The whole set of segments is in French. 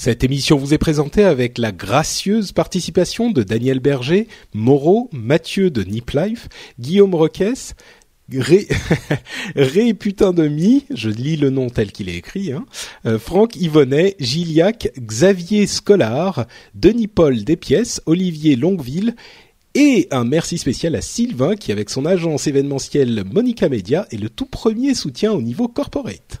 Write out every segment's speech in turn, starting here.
Cette émission vous est présentée avec la gracieuse participation de Daniel Berger, Moreau, Mathieu de Nip Life, Guillaume Roquès, Ré... Ré de mi, je lis le nom tel qu'il est écrit, hein, euh, Franck Yvonnet, Gilliac, Xavier Scolar, Denis Paul Despièces, Olivier Longueville et un merci spécial à Sylvain qui, avec son agence événementielle Monica Media, est le tout premier soutien au niveau corporate.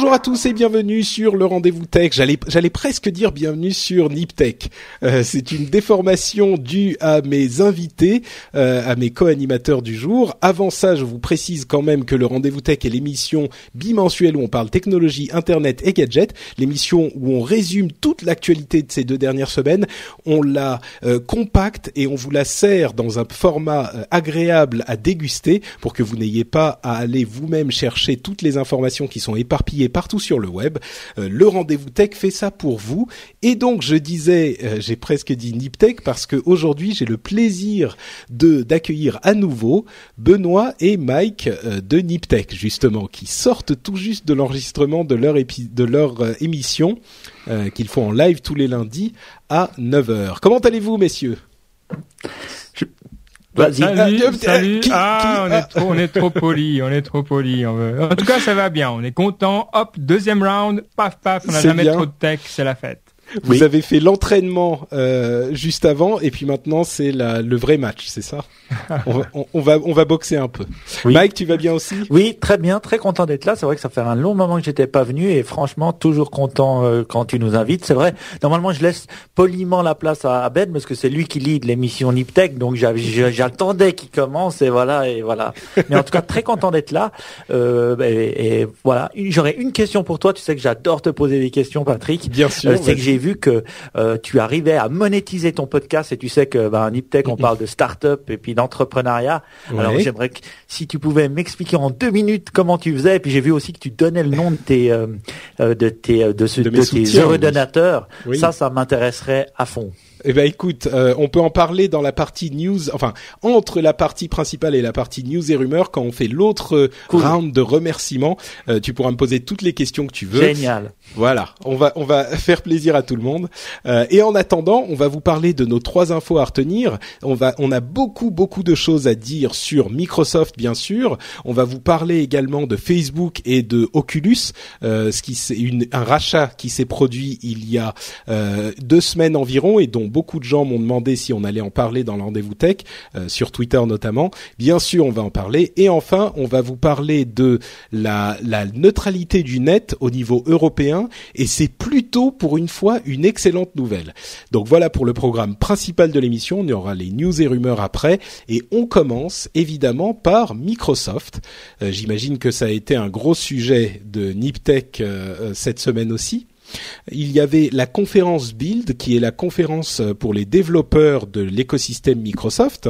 Bonjour à tous et bienvenue sur le rendez-vous tech. J'allais, j'allais presque dire bienvenue sur Niptech. Euh, c'est une déformation due à mes invités, euh, à mes co-animateurs du jour. Avant ça, je vous précise quand même que le rendez-vous tech est l'émission bimensuelle où on parle technologie, internet et gadgets. L'émission où on résume toute l'actualité de ces deux dernières semaines. On la euh, compacte et on vous la sert dans un format euh, agréable à déguster pour que vous n'ayez pas à aller vous-même chercher toutes les informations qui sont éparpillées partout sur le web. Euh, le rendez-vous tech fait ça pour vous. Et donc je disais, euh, j'ai presque dit Niptech parce que aujourd'hui j'ai le plaisir d'accueillir à nouveau Benoît et Mike euh, de Niptech justement qui sortent tout juste de l'enregistrement de leur de leur émission qu'ils font en live tous les lundis à 9h. Comment allez-vous messieurs? Salut, Euh, euh, salut. qui- ah, qui- on est trop, on est trop poli, on est trop poli. On veut- En tout cas, ça va bien. On est content. Hop, deuxième round. Paf, paf. On n'a C'est jamais bien. trop de tech. C'est la fête. Vous Oui. avez fait l'entraînement euh, juste avant et puis maintenant c'est le vrai match, c'est ça? On, va, on, on va on va boxer un peu. Oui. Mike, tu vas bien aussi? Oui, très bien, très content d'être là. C'est vrai que ça fait un long moment que j'étais pas venu et franchement toujours content euh, quand tu nous invites. C'est vrai. Normalement, je laisse poliment la place à, à Ben parce que c'est lui qui lead l'émission Niptech, donc j'attendais qu'il commence et voilà et voilà. Mais en tout cas, très content d'être là. Euh, et, et voilà, j'aurais une question pour toi. Tu sais que j'adore te poser des questions, Patrick. Bien sûr. Euh, c'est que vas-y. J'ai vu que euh, tu arrivais à monétiser ton podcast et tu sais que ben, Niptech on parle de start-up et puis d'entrepreneuriat. Alors j'aimerais que si tu pouvais m'expliquer en deux minutes comment tu faisais. Et puis j'ai vu aussi que tu donnais le nom de tes euh, euh, de tes euh, de, ce, De de, mes tes soutiens, heureux donateurs. Oui. Ça, ça m'intéresserait à fond. Eh ben écoute, euh, on peut en parler dans la partie news, enfin entre la partie principale et la partie news et rumeurs quand on fait l'autre euh, Cool. round de remerciements. euh, tu pourras me poser toutes les questions que tu veux. Génial. Voilà, on va on va faire plaisir à tout le monde. Euh, et en attendant, on va vous parler de nos trois infos à retenir. On va on a beaucoup beaucoup de choses à dire sur Microsoft bien sûr. On va vous parler également de Facebook et de Oculus, euh, ce qui c'est un rachat qui s'est produit il y a euh, deux semaines environ et dont beaucoup de gens m'ont demandé si on allait en parler dans le rendez-vous tech euh, sur Twitter notamment. Bien sûr, on va en parler. Et enfin, on va vous parler de la, neutralité du net au niveau européen. Et c'est plutôt, pour une fois, une excellente nouvelle. Donc voilà pour le programme principal de l'émission. On y aura les news et rumeurs après. Et on commence évidemment par Microsoft. Euh, J'imagine que ça a été un gros sujet de Niptech euh, euh, cette semaine aussi. Il y avait la conférence Build, qui est la conférence euh, pour les développeurs de l'écosystème Microsoft,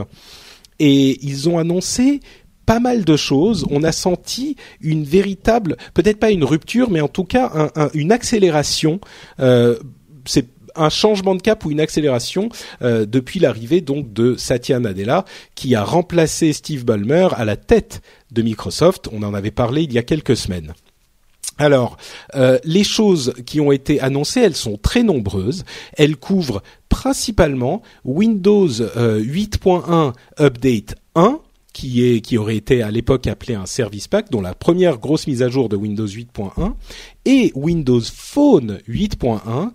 et ils ont annoncé pas mal de choses. On a senti une véritable, peut-être pas une rupture, mais en tout cas un- un- une accélération. Euh, c'est un changement de cap ou une accélération euh, depuis l'arrivée donc de Satya Nadella qui a remplacé Steve Ballmer à la tête de Microsoft. On en avait parlé il y a quelques semaines. Alors, euh, les choses qui ont été annoncées, elles sont très nombreuses. Elles couvrent principalement Windows euh, 8.1 Update 1, qui est qui aurait été à l'époque appelé un service pack, dont la première grosse mise à jour de Windows 8.1, et Windows Phone 8.1.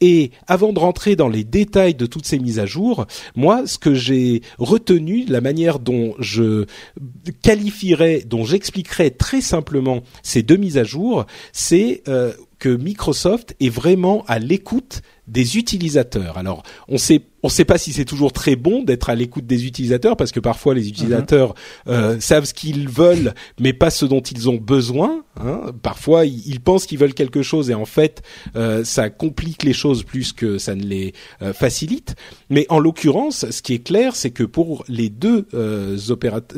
Et avant de rentrer dans les détails de toutes ces mises à jour, moi, ce que j'ai retenu, la manière dont je qualifierais, dont j'expliquerais très simplement ces deux mises à jour, c'est euh, que Microsoft est vraiment à l'écoute des utilisateurs. Alors, on sait on ne sait pas si c'est toujours très bon d'être à l'écoute des utilisateurs parce que parfois les utilisateurs euh, savent ce qu'ils veulent mais pas ce dont ils ont besoin. Hein. Parfois ils, pensent qu'ils veulent quelque chose et en fait euh, ça complique les choses plus que ça ne les euh, facilite. Mais en l'occurrence, ce qui est clair, c'est que pour les deux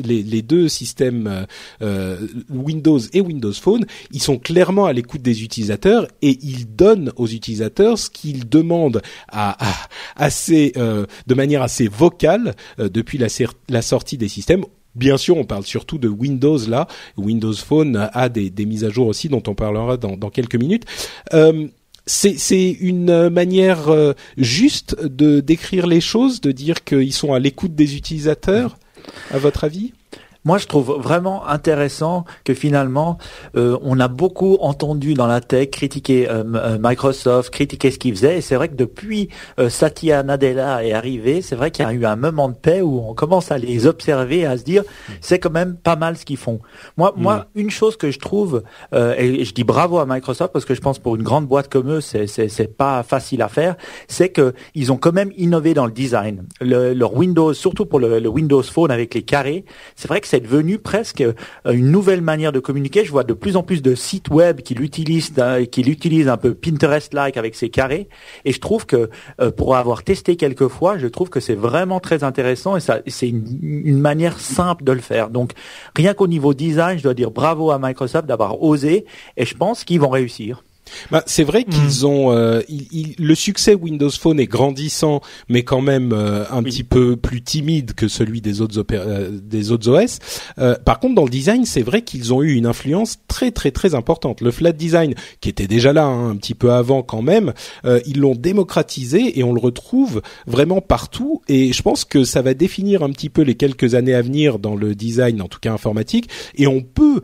les, les, deux systèmes Windows et Windows Phone, ils sont clairement à l'écoute des utilisateurs et ils donnent aux utilisateurs ce qu'ils demandent à, à, à ces euh, de manière assez vocale euh, depuis la, sortie des systèmes Bien sûr, on parle surtout de Windows là. Windows Phone a des, mises à jour aussi, dont on parlera dans, dans quelques minutes. Euh, c'est une manière juste de décrire les choses, de dire qu'ils sont à l'écoute des utilisateurs, à votre avis? Moi, je trouve vraiment intéressant que finalement, euh, on a beaucoup entendu dans la tech critiquer euh, euh, Microsoft, critiquer ce qu'ils faisaient. Et c'est vrai que depuis Satya Nadella est arrivé, c'est vrai qu'il y a eu un moment de paix où on commence à les observer, à se dire, mm. c'est quand même pas mal ce qu'ils font. Moi, moi, mm. une chose que je trouve, et je dis bravo à Microsoft parce que je pense pour une grande boîte comme eux, c'est c'est pas facile à faire, c'est que ils ont quand même innové dans le design. Le, leur Windows, surtout pour le, le Windows Phone avec les carrés, c'est vrai que c'est devenu presque euh, une nouvelle manière de communiquer. Je vois de plus en plus de sites web qui l'utilisent, qui l'utilisent un peu Pinterest-like avec ses carrés. Et je trouve que euh, pour avoir testé quelques fois, je trouve que c'est vraiment très intéressant et c'est une, manière simple de le faire. Donc rien qu'au niveau design, je dois dire bravo à Microsoft d'avoir osé et je pense qu'ils vont réussir. Bah, c'est vrai qu'ils hmm. ont euh, le succès Windows Phone est grandissant, mais quand même euh, un petit peu plus timide que celui des autres euh, des autres OS. par contre, dans le design, c'est vrai qu'ils ont eu une influence très très très importante. Le flat design, qui était déjà là hein, un petit peu avant quand même, ils l'ont démocratisé et on le retrouve vraiment partout. Et je pense que ça va définir un petit peu les quelques années à venir dans le design, en tout cas informatique. Et on peut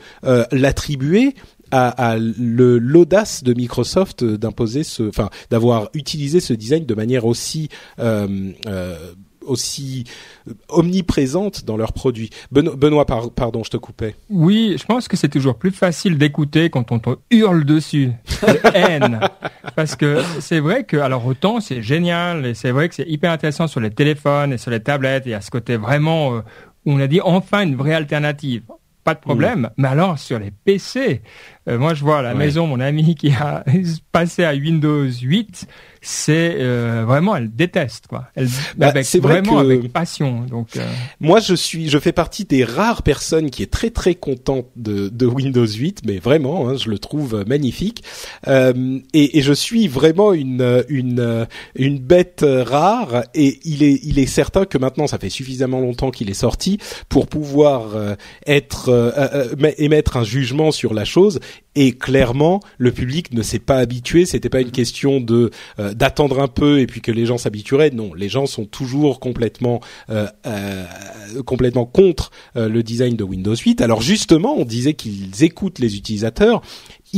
l'attribuer à, à l'audace de Microsoft d'imposer ce, enfin, d'avoir utilisé ce design de manière aussi euh, euh, aussi omniprésente dans leurs produits. Benoît, pardon, je te coupais. Oui, je pense que c'est toujours plus facile d'écouter quand on te hurle dessus, de haine, parce que c'est vrai que alors autant c'est génial et c'est vrai que c'est hyper intéressant sur les téléphones et sur les tablettes. Il y a ce côté vraiment euh, où on a dit enfin une vraie alternative pas de problème. Mais alors sur les PC, euh, moi je vois à la maison mon ami qui a passé à Windows 8, c'est euh, vraiment elle déteste quoi. Elle bah, c'est vraiment avec passion. Donc euh. moi je suis, je fais partie des rares personnes qui est très très contente de, de Windows 8, mais vraiment, hein, je le trouve magnifique. Euh, et, et, je suis vraiment une une une bête rare. Et il est il est certain que maintenant ça fait suffisamment longtemps qu'il est sorti pour pouvoir être émettre un jugement sur la chose et clairement le public ne s'est pas habitué. C'était pas une question de euh, d'attendre un peu et puis que les gens s'habitueraient. Non les gens sont toujours complètement euh, euh, complètement contre le design de Windows 8 alors justement on disait qu'ils écoutent les utilisateurs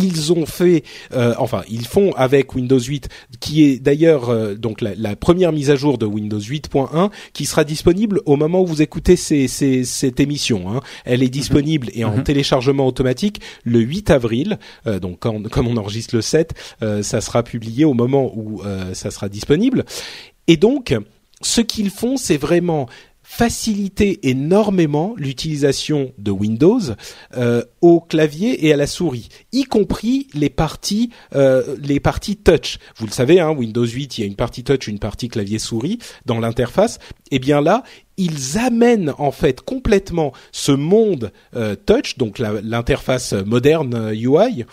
ils ont fait, euh, enfin, ils font avec Windows 8, qui est d'ailleurs euh, donc la, première mise à jour de Windows 8.1, qui sera disponible au moment où vous écoutez ces, ces, cette émission. Hein. Elle est disponible et en mhm. téléchargement automatique le 8 avril. Euh, donc, comme on enregistre le 7, ça sera publié au moment où ça sera disponible. Et donc, ce qu'ils font, c'est vraiment faciliter énormément l'utilisation de Windows euh, au clavier et à la souris, y compris les parties euh, les parties touch. Vous le savez, hein, Windows 8, il y a une partie touch, une partie clavier souris dans l'interface. Et eh bien là, ils amènent en fait complètement ce monde euh, touch, donc l'interface moderne UI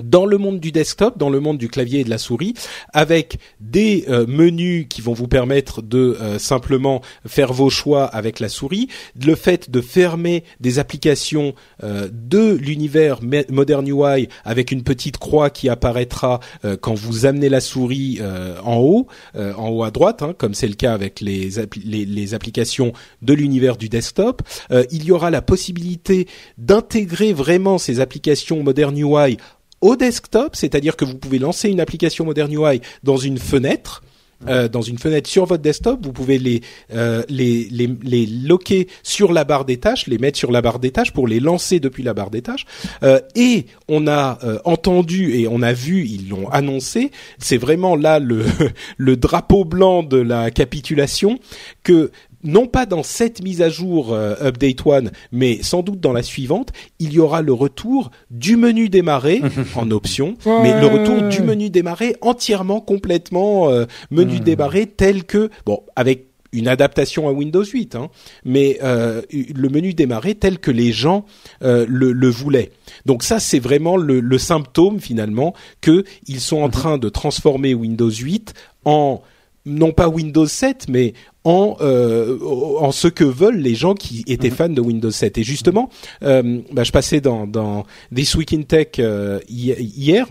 dans le monde du desktop, dans le monde du clavier et de la souris, avec des euh, menus qui vont vous permettre de euh, simplement faire vos choix avec la souris, le fait de fermer des applications euh, de l'univers Modern UI avec une petite croix qui apparaîtra quand vous amenez la souris en haut, en haut à droite, hein, comme c'est le cas avec les, les, les applications de l'univers du desktop. il y aura la possibilité d'intégrer vraiment ces applications Modern UI au desktop, c'est-à-dire que vous pouvez lancer une application Modern UI dans une fenêtre euh, dans une fenêtre sur votre desktop, vous pouvez les, euh, les, les, les loquer sur la barre des tâches, les mettre sur la barre des tâches pour les lancer depuis la barre des tâches. Euh, et on a entendu et on a vu, ils l'ont annoncé, c'est vraiment là le, le drapeau blanc de la capitulation que non pas dans cette mise à jour euh, Update One, mais sans doute dans la suivante, il y aura le retour du menu démarrer en option, mais le retour du menu démarrer entièrement, complètement euh, menu Hmm. démarrer tel que bon avec une adaptation à Windows 8, hein, mais euh, le menu démarrer tel que les gens euh, le, le voulaient. Donc ça, c'est vraiment le, le symptôme finalement que ils sont en train de transformer Windows 8 en non pas Windows 7, mais en euh, en ce que veulent les gens qui étaient fans de Windows 7. Et justement, euh, bah, je passais dans dans This Week in Tech euh, hi- hier.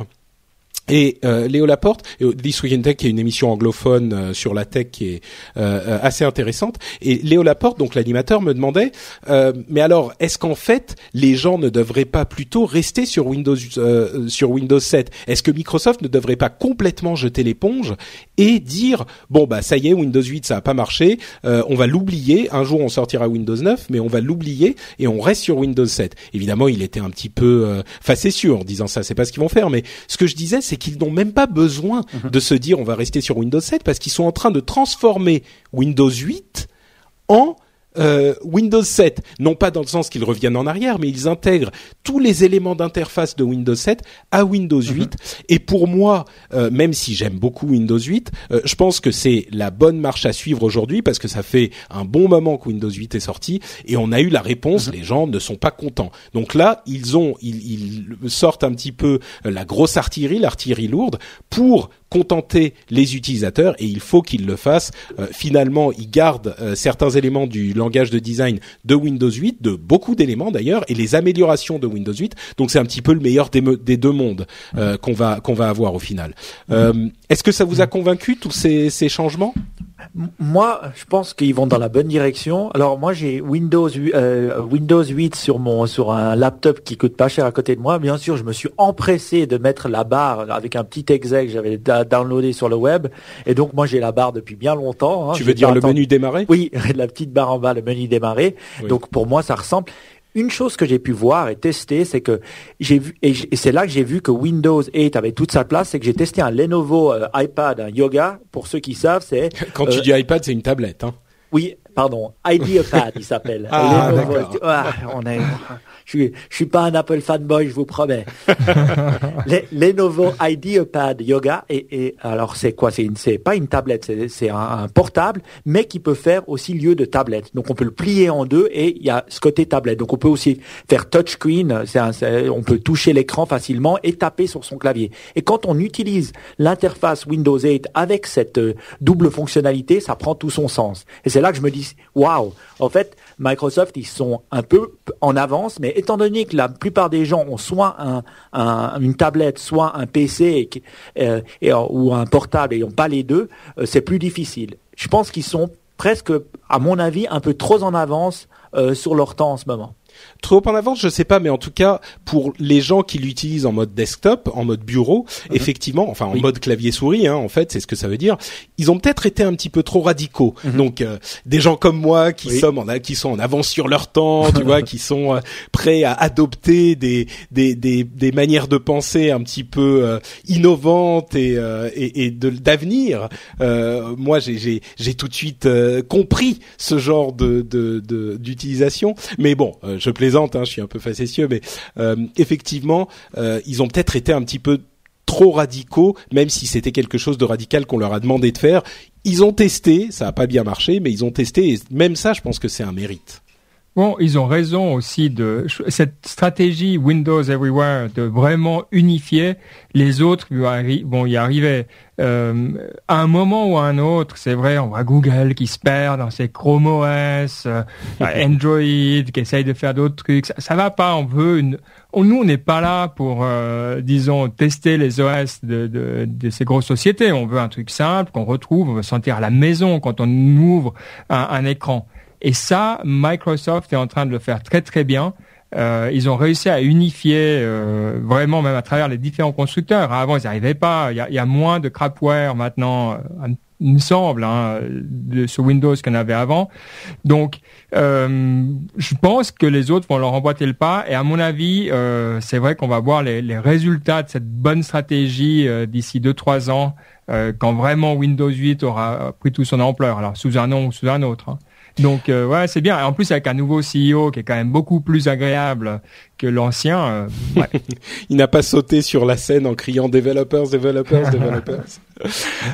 Et euh, Léo Laporte, et This Week in Tech, qui est une émission anglophone euh, sur la tech qui est euh, euh, assez intéressante. Et Léo Laporte, donc l'animateur, me demandait, euh, mais alors, est-ce qu'en fait, les gens ne devraient pas plutôt rester sur Windows euh, sur Windows 7 Est-ce que Microsoft ne devrait pas complètement jeter l'éponge et dire, bon bah ça y est, Windows 8 ça a pas marché, euh, on va l'oublier. Un jour on sortira Windows 9, mais on va l'oublier et on reste sur Windows 7. Évidemment, il était un petit peu euh, facétieux en disant ça. C'est pas ce qu'ils vont faire, mais ce que je disais, c'est qu'ils n'ont même pas besoin de se dire on va rester sur Windows 7 parce qu'ils sont en train de transformer Windows 8 en euh, Windows 7, non pas dans le sens qu'ils reviennent en arrière, mais ils intègrent tous les éléments d'interface de Windows 7 à Windows 8. Et pour moi, euh, même si j'aime beaucoup Windows 8, euh, je pense que c'est la bonne marche à suivre aujourd'hui parce que ça fait un bon moment que Windows 8 est sorti et on a eu la réponse. Les gens ne sont pas contents. Donc là, ils ont, ils, ils sortent un petit peu la grosse artillerie, l'artillerie lourde pour contenter les utilisateurs et il faut qu'ils le fassent. Euh, finalement, ils gardent euh, certains éléments du langage de design de Windows 8, de beaucoup d'éléments d'ailleurs, et les améliorations de Windows 8. Donc c'est un petit peu le meilleur des, me- des deux mondes euh, qu'on va qu'on va avoir au final. Euh, Est-ce que ça vous a convaincu tous ces, ces changements? Moi, je pense qu'ils vont dans la bonne direction. Alors moi, j'ai Windows euh, Windows 8 sur mon sur un laptop qui coûte pas cher à côté de moi. Bien sûr, je me suis empressé de mettre la barre avec un petit exec que j'avais downloadé sur le web. Et donc moi, j'ai la barre depuis bien longtemps. hein. Tu veux dire le menu démarrer? Oui, la petite barre en bas, le menu démarrer. Oui. Donc pour moi, ça ressemble. Une chose que j'ai pu voir et tester, c'est que j'ai vu et, c'est là que j'ai vu que Windows 8 avait toute sa place, c'est que j'ai testé un Lenovo euh, iPad, un Yoga. Pour ceux qui savent, c'est Quand tu Euh, dis iPad, c'est une tablette. Hein. oui, pardon, IdeaPad, il s'appelle. Ah, Lenovo-. Ah, on est, je suis, je suis pas un Apple fanboy, je vous promets. Les, Lenovo IdeaPad Yoga et, et alors c'est quoi? C'est une, c'est pas une tablette, c'est, c'est un, un portable, mais qui peut faire aussi lieu de tablette. Donc on peut le plier en deux et il y a ce côté tablette. Donc on peut aussi faire touchscreen, c'est un, c'est- on peut toucher l'écran facilement et taper sur son clavier. Et quand on utilise l'interface Windows 8 avec cette euh, double fonctionnalité, ça prend tout son sens. Et c'est là que je me dis, waouh, en fait, Microsoft, ils sont un peu en avance, mais étant donné que la plupart des gens ont soit un, un- une tablette, soit un PC euh, euh, ou un portable et n'ont pas les deux, euh, c'est plus difficile. Je pense qu'ils sont presque, à mon avis, un peu trop en avance sur leur temps en ce moment. Trop en avance, je sais pas, mais en tout cas, pour les gens qui l'utilisent en mode desktop, en mode bureau, effectivement, enfin en Oui. mode clavier souris, hein, en fait, c'est ce que ça veut dire. Ils ont peut-être été un petit peu trop radicaux. Donc, euh, des gens comme moi qui Oui. sommes en, qui sont en avance sur leur temps, tu vois, qui sont euh, prêts à adopter des des, des des manières de penser un petit peu euh, innovantes et euh, et, et d'avenir. Euh, moi, j'ai tout de suite euh, compris ce genre de de de- d'utilisation. Mais bon, euh, je plaisante, hein, je suis un peu facétieux, mais euh, effectivement, euh, ils ont peut-être été un petit peu trop radicaux, même si c'était quelque chose de radical qu'on leur a demandé de faire. Ils ont testé, ça a pas bien marché, mais ils ont testé, et même ça, je pense que c'est un mérite. Bon, ils ont raison aussi de cette stratégie Windows Everywhere de vraiment unifier. Les autres vont y arriver. Euh, à un moment ou à un autre, c'est vrai, on voit Google qui se perd dans ses Chrome OS, euh, Android qui essaye de faire d'autres trucs. Ça, ça va pas. On veut une. on- nous, on n'est pas là pour, euh, disons, tester les OS de, de, de ces grosses sociétés. On veut un truc simple qu'on retrouve. On veut sentir à la maison quand on ouvre un, un écran. Et ça, Microsoft est en train de le faire très très bien. ils ont réussi à unifier vraiment même à travers les différents constructeurs. Avant, ils n'y arrivaient pas. Il y a, il y a moins de crapware maintenant il me semble, hein, de, sur Windows qu'on avait avant. Donc, euh, je pense que les autres vont leur emboîter le pas. Et à mon avis, euh, c'est vrai qu'on va voir les, les, résultats de cette bonne stratégie euh, d'ici 2-3 ans, euh, quand vraiment Windows 8 aura pris tout son ampleur. Alors, sous un nom ou sous un autre. Hein. Donc euh, ouais, c'est bien. En plus avec un nouveau CEO qui est quand même beaucoup plus agréable que l'ancien. Euh, ouais. Il n'a pas sauté sur la scène en criant developers, developers, developers.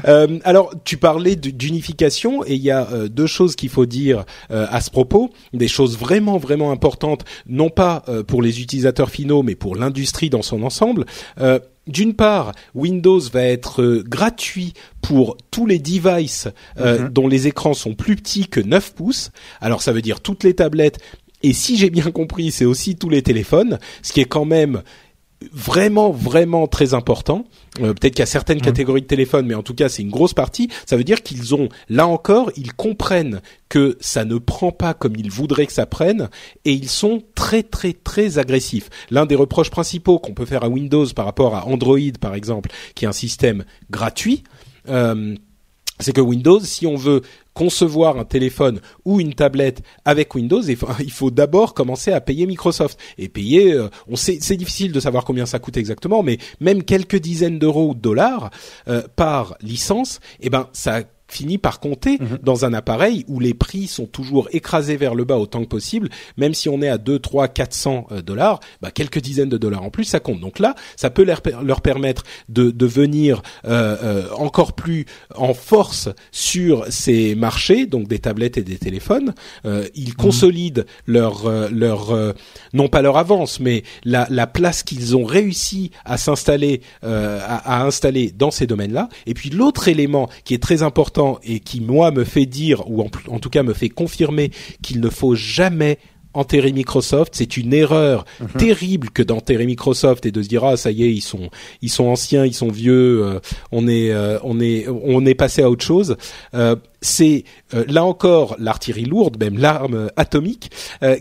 Euh, alors tu parlais d'unification et il y a euh, deux choses qu'il faut dire euh, à ce propos, des choses vraiment vraiment importantes, non pas pour les utilisateurs finaux mais pour l'industrie dans son ensemble d'une part, Windows va être gratuit pour tous les devices mhm. dont les écrans sont plus petits que 9 pouces. Alors ça veut dire toutes les tablettes et si j'ai bien compris, c'est aussi tous les téléphones, ce qui est quand même vraiment vraiment très important. Euh, peut-être qu'il y a certaines mmh. catégories de téléphones, mais en tout cas c'est une grosse partie. Ça veut dire qu'ils ont, là encore, ils comprennent que ça ne prend pas comme ils voudraient que ça prenne, et ils sont très très très agressifs. L'un des reproches principaux qu'on peut faire à Windows par rapport à Android, par exemple, qui est un système gratuit. Euh, c'est que Windows, si on veut concevoir un téléphone ou une tablette avec Windows, il faut d'abord commencer à payer Microsoft et payer. Euh, on sait, c'est difficile de savoir combien ça coûte exactement, mais même quelques dizaines d'euros ou de dollars euh, par licence, eh ben ça finit par compter mhm. dans un appareil où les prix sont toujours écrasés vers le bas autant que possible, même si on est à 2, 3, 400 dollars, bah, quelques dizaines de dollars en plus, ça compte. Donc là, ça peut leur, leur permettre de, de venir euh, euh, encore plus en force sur ces marchés, donc des tablettes et des téléphones. Euh, ils mhm. consolident leur, euh, leur euh, non pas leur avance, mais la, la place qu'ils ont réussi à s'installer, à, à installer dans ces domaines-là. Et puis l'autre élément qui est très important et qui moi me fait dire ou en, tout cas me fait confirmer qu'il ne faut jamais enterrer Microsoft, c'est une erreur mhm. terrible que d'enterrer Microsoft et de se dire ah ça y est ils sont ils sont anciens, ils sont vieux, euh, on est euh, on est on est passé à autre chose. Euh, c'est là encore l'artillerie lourde, même l'arme atomique,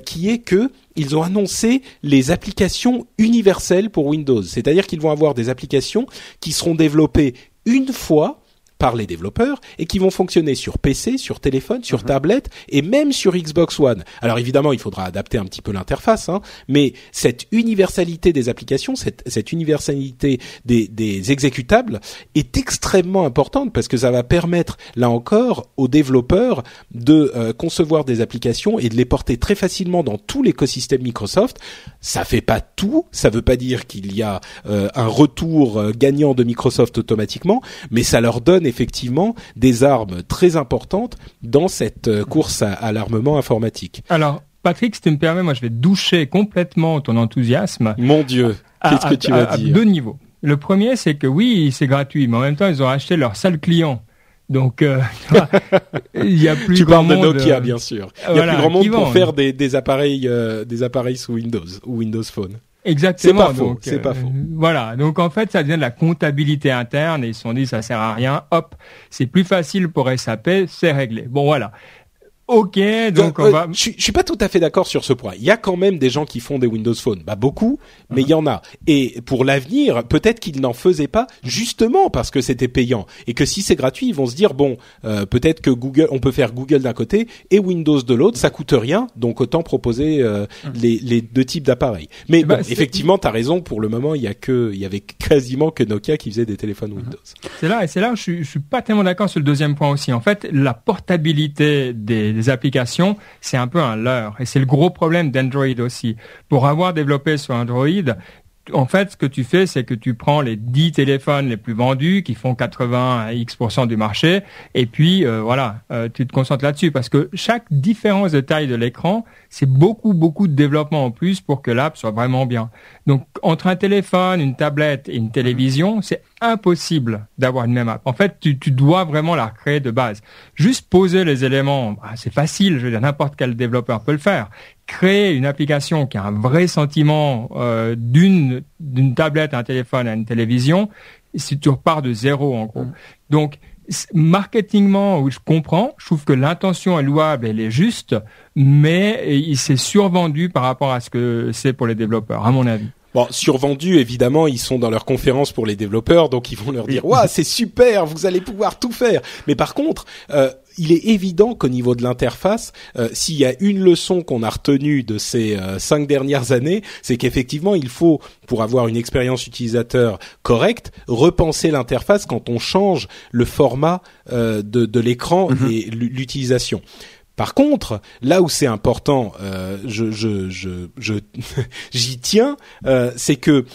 qui est que ils ont annoncé les applications universelles pour Windows, c'est-à-dire qu'ils vont avoir des applications qui seront développées une fois par les développeurs et qui vont fonctionner sur PC, sur téléphone, sur mhm. tablette et même sur Xbox One. Alors évidemment, il faudra adapter un petit peu l'interface, hein, mais cette universalité des applications, cette, cette universalité des, des, exécutables est extrêmement importante parce que ça va permettre, là encore, aux développeurs de euh, concevoir des applications et de les porter très facilement dans tout l'écosystème Microsoft. Ça fait pas tout, ça veut pas dire qu'il y a euh, un retour euh, gagnant de Microsoft automatiquement, mais ça leur donne effectivement des armes très importantes dans cette euh, course à, l'armement informatique. Alors, Patrick, si tu me permets, moi je vais doucher complètement ton enthousiasme. Mon Dieu, qu'est-ce que tu vas dire À deux niveaux. Le premier, c'est que oui, c'est gratuit, mais en même temps, ils ont acheté leur salle client. Donc, euh, il y a plus tu parles de Nokia, bien sûr. Il y a plus grand monde pour faire des, des appareils, euh, des appareils sous Windows ou Windows Phone. Exactement. C'est pas faux. C'est pas faux. Euh, voilà. Donc en fait, ça devient de la comptabilité interne et ils se sont dit ça sert à rien. Hop, c'est plus facile pour SAP, c'est réglé. Bon voilà. Ok, donc on euh, va. Je, suis pas tout à fait d'accord sur ce point. Il y a quand même des gens qui font des Windows Phone, bah beaucoup, mais il y en a. Et pour l'avenir, peut-être qu'ils n'en faisaient pas justement parce que c'était payant et que si c'est gratuit, ils vont se dire bon, euh, peut-être que Google, on peut faire Google d'un côté et Windows de l'autre, ça coûte rien, donc autant proposer euh, les, les, deux types d'appareils. Mais bah, bon, effectivement, t'as raison. Pour le moment, il y a que, il y avait quasiment que Nokia qui faisait des téléphones Windows. C'est là et c'est là je, je suis pas tellement d'accord sur le deuxième point aussi. En fait, la portabilité des des applications, c'est un peu un leurre. Et c'est le gros problème d'Android aussi. Pour avoir développé sur Android, en fait, ce que tu fais, c'est que tu prends les 10 téléphones les plus vendus, qui font 80 à X% du marché, et puis euh, voilà, euh, tu te concentres là-dessus, parce que chaque différence de taille de l'écran, c'est beaucoup, beaucoup de développement en plus pour que l'app soit vraiment bien. Donc, entre un téléphone, une tablette et une télévision, c'est impossible d'avoir une même app. En fait, tu, tu, dois vraiment la créer de base. Juste poser les éléments, bah, c'est facile, je veux dire, n'importe quel développeur peut le faire. Créer une application qui a un vrai sentiment euh, d'une d'une tablette, un téléphone à une télévision, si tu repars de zéro en gros. Mm. Donc, marketingement, je comprends. Je trouve que l'intention est louable, elle est juste, mais il s'est survendu par rapport à ce que c'est pour les développeurs, à mon avis. Bon, survendu, évidemment, ils sont dans leur conférence pour les développeurs, donc ils vont leur dire, waouh, c'est super, vous allez pouvoir tout faire. Mais par contre, euh, il est évident qu'au niveau de l'interface, euh, s'il y a une leçon qu'on a retenue de ces euh, cinq dernières années, c'est qu'effectivement, il faut, pour avoir une expérience utilisateur correcte, repenser l'interface quand on change le format de, de l'écran mm-hmm. et l'utilisation. Par contre, là où c'est important, euh, je, je, je, j'y tiens, euh, c'est que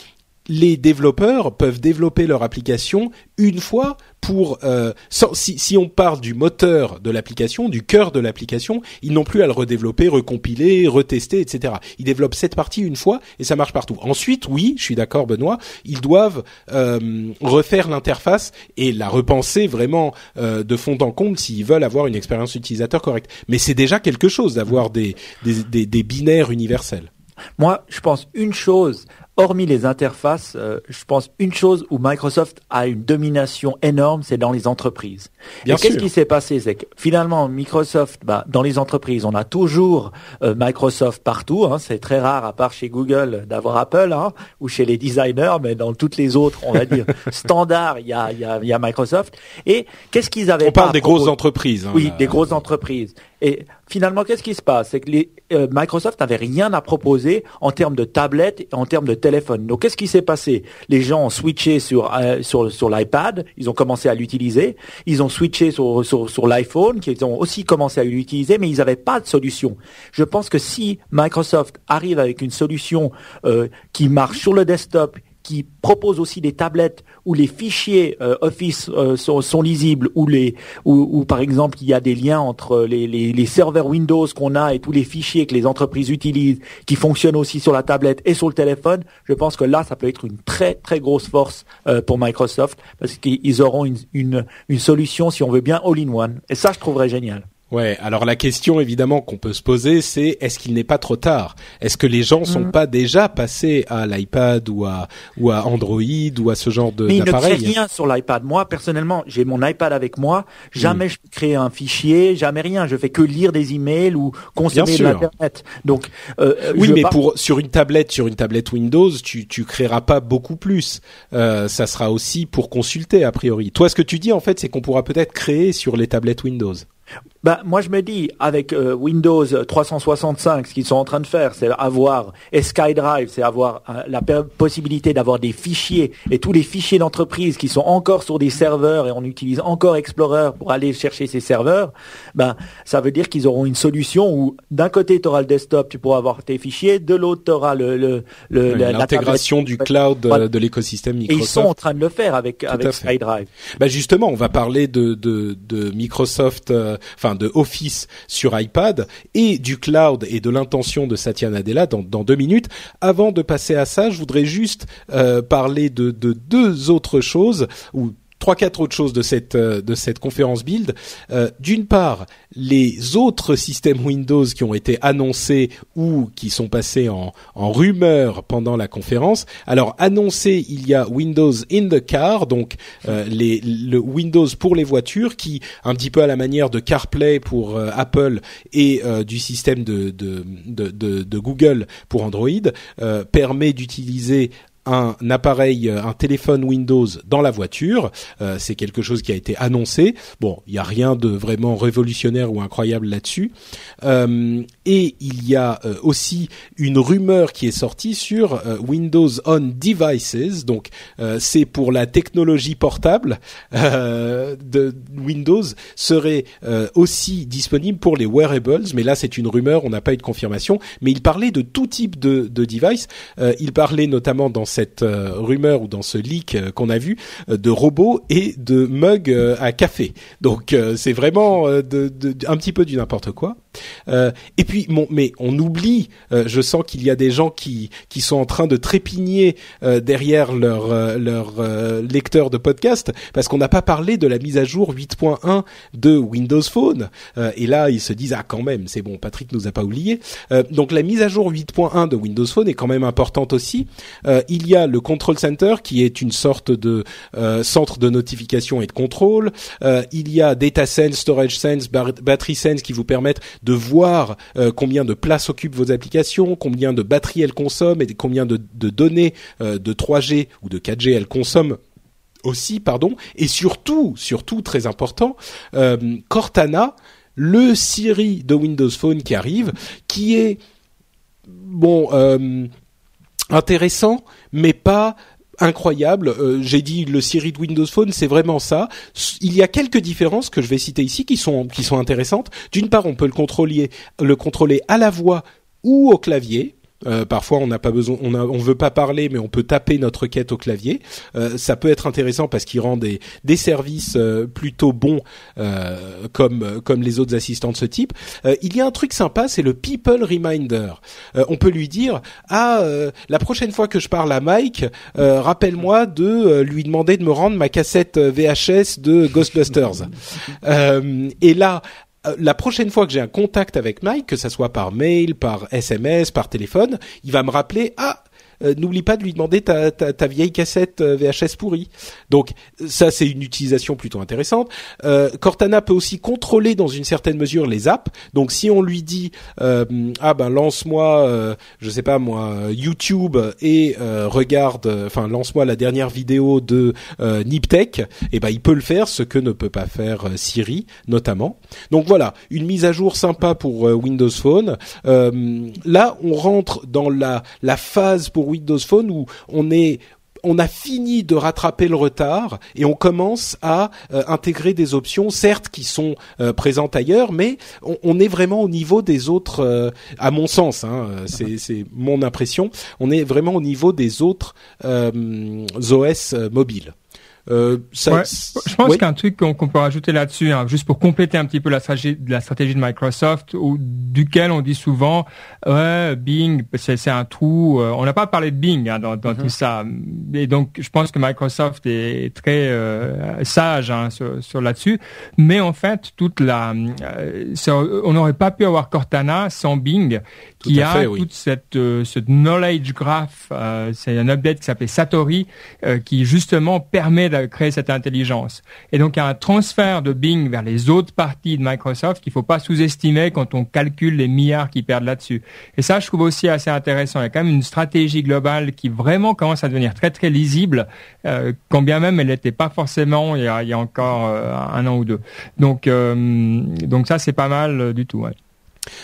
les développeurs peuvent développer leur application une fois pour euh, si, si, on parle du moteur de l'application, du cœur de l'application, ils n'ont plus à le redévelopper, recompiler, retester, etc. Ils développent cette partie une fois et ça marche partout. Ensuite, oui, je suis d'accord, Benoît, ils doivent euh, refaire l'interface et la repenser vraiment euh, de fond en comble s'ils veulent avoir une expérience utilisateur correcte. Mais c'est déjà quelque chose d'avoir des, des, des, des binaires universels. Moi, je pense une chose, hormis les interfaces, euh, je pense une chose où Microsoft a une domination énorme, c'est dans les entreprises. Bien qu'est-ce qui s'est passé C'est que finalement, Microsoft, bah, dans les entreprises, on a toujours euh, Microsoft partout. Hein, c'est très rare, à part chez Google, d'avoir Apple hein, ou chez les designers, mais dans toutes les autres, on va dire standard, il y a, y, a, y a Microsoft. Et qu'est-ce qu'ils avaient On parle des grosses entreprises. Hein, oui, des grosses entreprises. Et finalement, qu'est-ce qui se passe? C'est que les, euh, Microsoft n'avait rien à proposer en termes de tablettes, en termes de téléphone. Donc, qu'est-ce qui s'est passé? Les gens ont switché sur euh, sur sur l'iPad, ils ont commencé à l'utiliser. Ils ont switché sur sur, sur l'iPhone, qu'ils ont aussi commencé à l'utiliser, mais ils n'avaient pas de solution. Je pense que si Microsoft arrive avec une solution euh, qui marche sur le desktop qui propose aussi des tablettes où les fichiers euh, Office euh, sont, lisibles, ou les, où, par exemple il y a des liens entre les, les, serveurs Windows qu'on a et tous les fichiers que les entreprises utilisent, qui fonctionnent aussi sur la tablette et sur le téléphone. Je pense que là, ça peut être une très très grosse force euh, pour Microsoft parce qu'ils auront une, une, une solution, si on veut bien, all-in-one. Et ça, je trouverais génial. Ouais, alors la question évidemment qu'on peut se poser, c'est est-ce qu'il n'est pas trop tard? Est-ce que les gens sont mm. pas déjà passés à l'iPad ou à ou à Android ou à ce genre de Mais il ne crée rien sur l'iPad. Moi, personnellement, j'ai mon iPad avec moi. Jamais mm. je crée un fichier, jamais rien. Je fais que lire des emails ou consommer de l'internet. Donc euh, euh, oui, mais pour sur une tablette, sur une tablette Windows, tu tu créeras pas beaucoup plus. Euh, ça sera aussi pour consulter a priori. Toi, ce que tu dis en fait, c'est qu'on pourra peut-être créer sur les tablettes Windows. Ben, moi, je me dis, avec euh, Windows 365, ce qu'ils sont en train de faire, c'est avoir, et SkyDrive, c'est avoir euh, la possibilité d'avoir des fichiers, et tous les fichiers d'entreprise qui sont encore sur des serveurs, et on utilise encore Explorer pour aller chercher ces serveurs, ben, ça veut dire qu'ils auront une solution où, d'un côté, tu auras le desktop, tu pourras avoir tes fichiers, de l'autre, tu auras le, le, l'intégration du cloud euh, de l'écosystème Microsoft. Et ils sont en train de le faire avec, avec SkyDrive. Ben, justement, on va parler de, de, de Microsoft, enfin, de Office sur iPad et du cloud et de l'intention de Satya Nadella dans, deux minutes. Avant de passer à ça, je voudrais juste euh, parler de, de, deux autres choses trois quatre autres choses de cette euh, de cette conférence build. Euh, d'une part, les autres systèmes Windows qui ont été annoncés ou qui sont passés en en rumeur pendant la conférence. Alors annoncé, il y a Windows in the car, donc euh, les le Windows pour les voitures qui un petit peu à la manière de CarPlay pour Apple et du système de de, de de, de Google pour Android permet d'utiliser un appareil, euh, un téléphone Windows dans la voiture. Euh, c'est quelque chose qui a été annoncé. Bon, il n'y a rien de vraiment révolutionnaire ou incroyable là-dessus. Euh, et il y a aussi une rumeur qui est sortie sur Windows on Devices. Donc, c'est pour la technologie portable de Windows serait aussi disponible pour les wearables. Mais là, c'est une rumeur. On n'a pas eu de confirmation. Mais il parlait de tout type de, de device. il parlait notamment dans euh, rumeur ou dans ce leak euh, qu'on a vu euh, de robots et de mugs à café. Donc c'est vraiment un petit peu du n'importe quoi. Euh, et puis, bon, mais on oublie. euh, je sens qu'il y a des gens qui qui sont en train de trépigner euh, derrière leur euh, leur euh, lecteur de podcast parce qu'on n'a pas parlé de la mise à jour 8.1 de Windows Phone. Euh, et là, ils se disent ah quand même, c'est bon, Patrick nous a pas oublié. Donc la mise à jour 8.1 de Windows Phone est quand même importante aussi. Il y a le Control Center qui est une sorte de centre de notification et de contrôle. Il y a Data Sense, Storage Sense, Battery Sense qui vous permettent de voir euh, combien de place occupent vos applications, combien de batterie elles consomment et combien de, de données euh, de 3G ou de 4G elles consomment aussi, pardon, et surtout, surtout très important, euh, Cortana, le Siri de Windows Phone qui arrive, qui est bon euh, intéressant, mais pas incroyable. Euh, J'ai dit le Siri de Windows Phone, c'est vraiment ça. Il y a quelques différences que je vais citer ici qui sont qui sont intéressantes. D'une part, on peut le contrôler le contrôler à la voix ou au clavier. Euh, parfois, on n'a pas besoin, on, a, on veut pas parler, mais on peut taper notre quête au clavier. Euh, ça peut être intéressant parce qu'il rend des, des services euh, plutôt bons, euh, comme comme les autres assistants de ce type. Euh, il y a un truc sympa, c'est le People Reminder. On peut lui dire ah la prochaine fois que je parle à Mike, rappelle-moi de lui demander de me rendre ma cassette VHS de Ghostbusters. Et là, la prochaine fois que j'ai un contact avec Mike, que ça soit par mail, par SMS, par téléphone, il va me rappeler ah euh, n'oublie pas de lui demander ta, ta, vieille cassette euh, VHS pourrie. Donc ça c'est une utilisation plutôt intéressante. Euh, Cortana peut aussi contrôler dans une certaine mesure les apps. Donc si on lui dit ah ben lance-moi je sais pas moi YouTube et regarde enfin lance-moi la dernière vidéo de Niptech, et ben il peut le faire ce que ne peut pas faire Siri notamment. Donc voilà, une mise à jour sympa pour Windows Phone. Là, on rentre dans la la phase pour Windows Phone où on a fini de rattraper le retard et on commence à euh, intégrer des options, certes qui sont euh, présentes ailleurs, mais on, est vraiment au niveau des autres, euh, à mon sens, hein, c'est, mon impression, on est vraiment au niveau des autres OS mobiles. Euh, ça, Ouais, je pense oui. qu'un truc qu'on peut rajouter là-dessus, hein, juste pour compléter un petit peu la stratégie, la stratégie de Microsoft, duquel on dit souvent, ouais, Bing, c'est un trou. euh, on n'a pas parlé de Bing hein, dans, dans tout ça, et donc je pense que Microsoft est très euh, sage hein, sur, sur là-dessus. Mais en fait, toute la, on n'aurait pas pu avoir Cortana sans Bing, Tout à a fait, oui. toute cette euh, ce knowledge graph. euh, c'est un update qui s'appelle Satori, euh, qui justement permet de créer cette intelligence. Et donc il y a un transfert de Bing vers les autres parties de Microsoft qu'il faut pas sous-estimer quand on calcule les milliards qu'ils perdent là-dessus. Et ça, je trouve aussi assez intéressant. Il y a quand même une stratégie globale qui vraiment commence à devenir très très lisible, euh, quand bien même elle n'était pas forcément il y a, il y a encore euh, un an ou deux. Donc euh, donc ça c'est pas mal du tout. Ouais.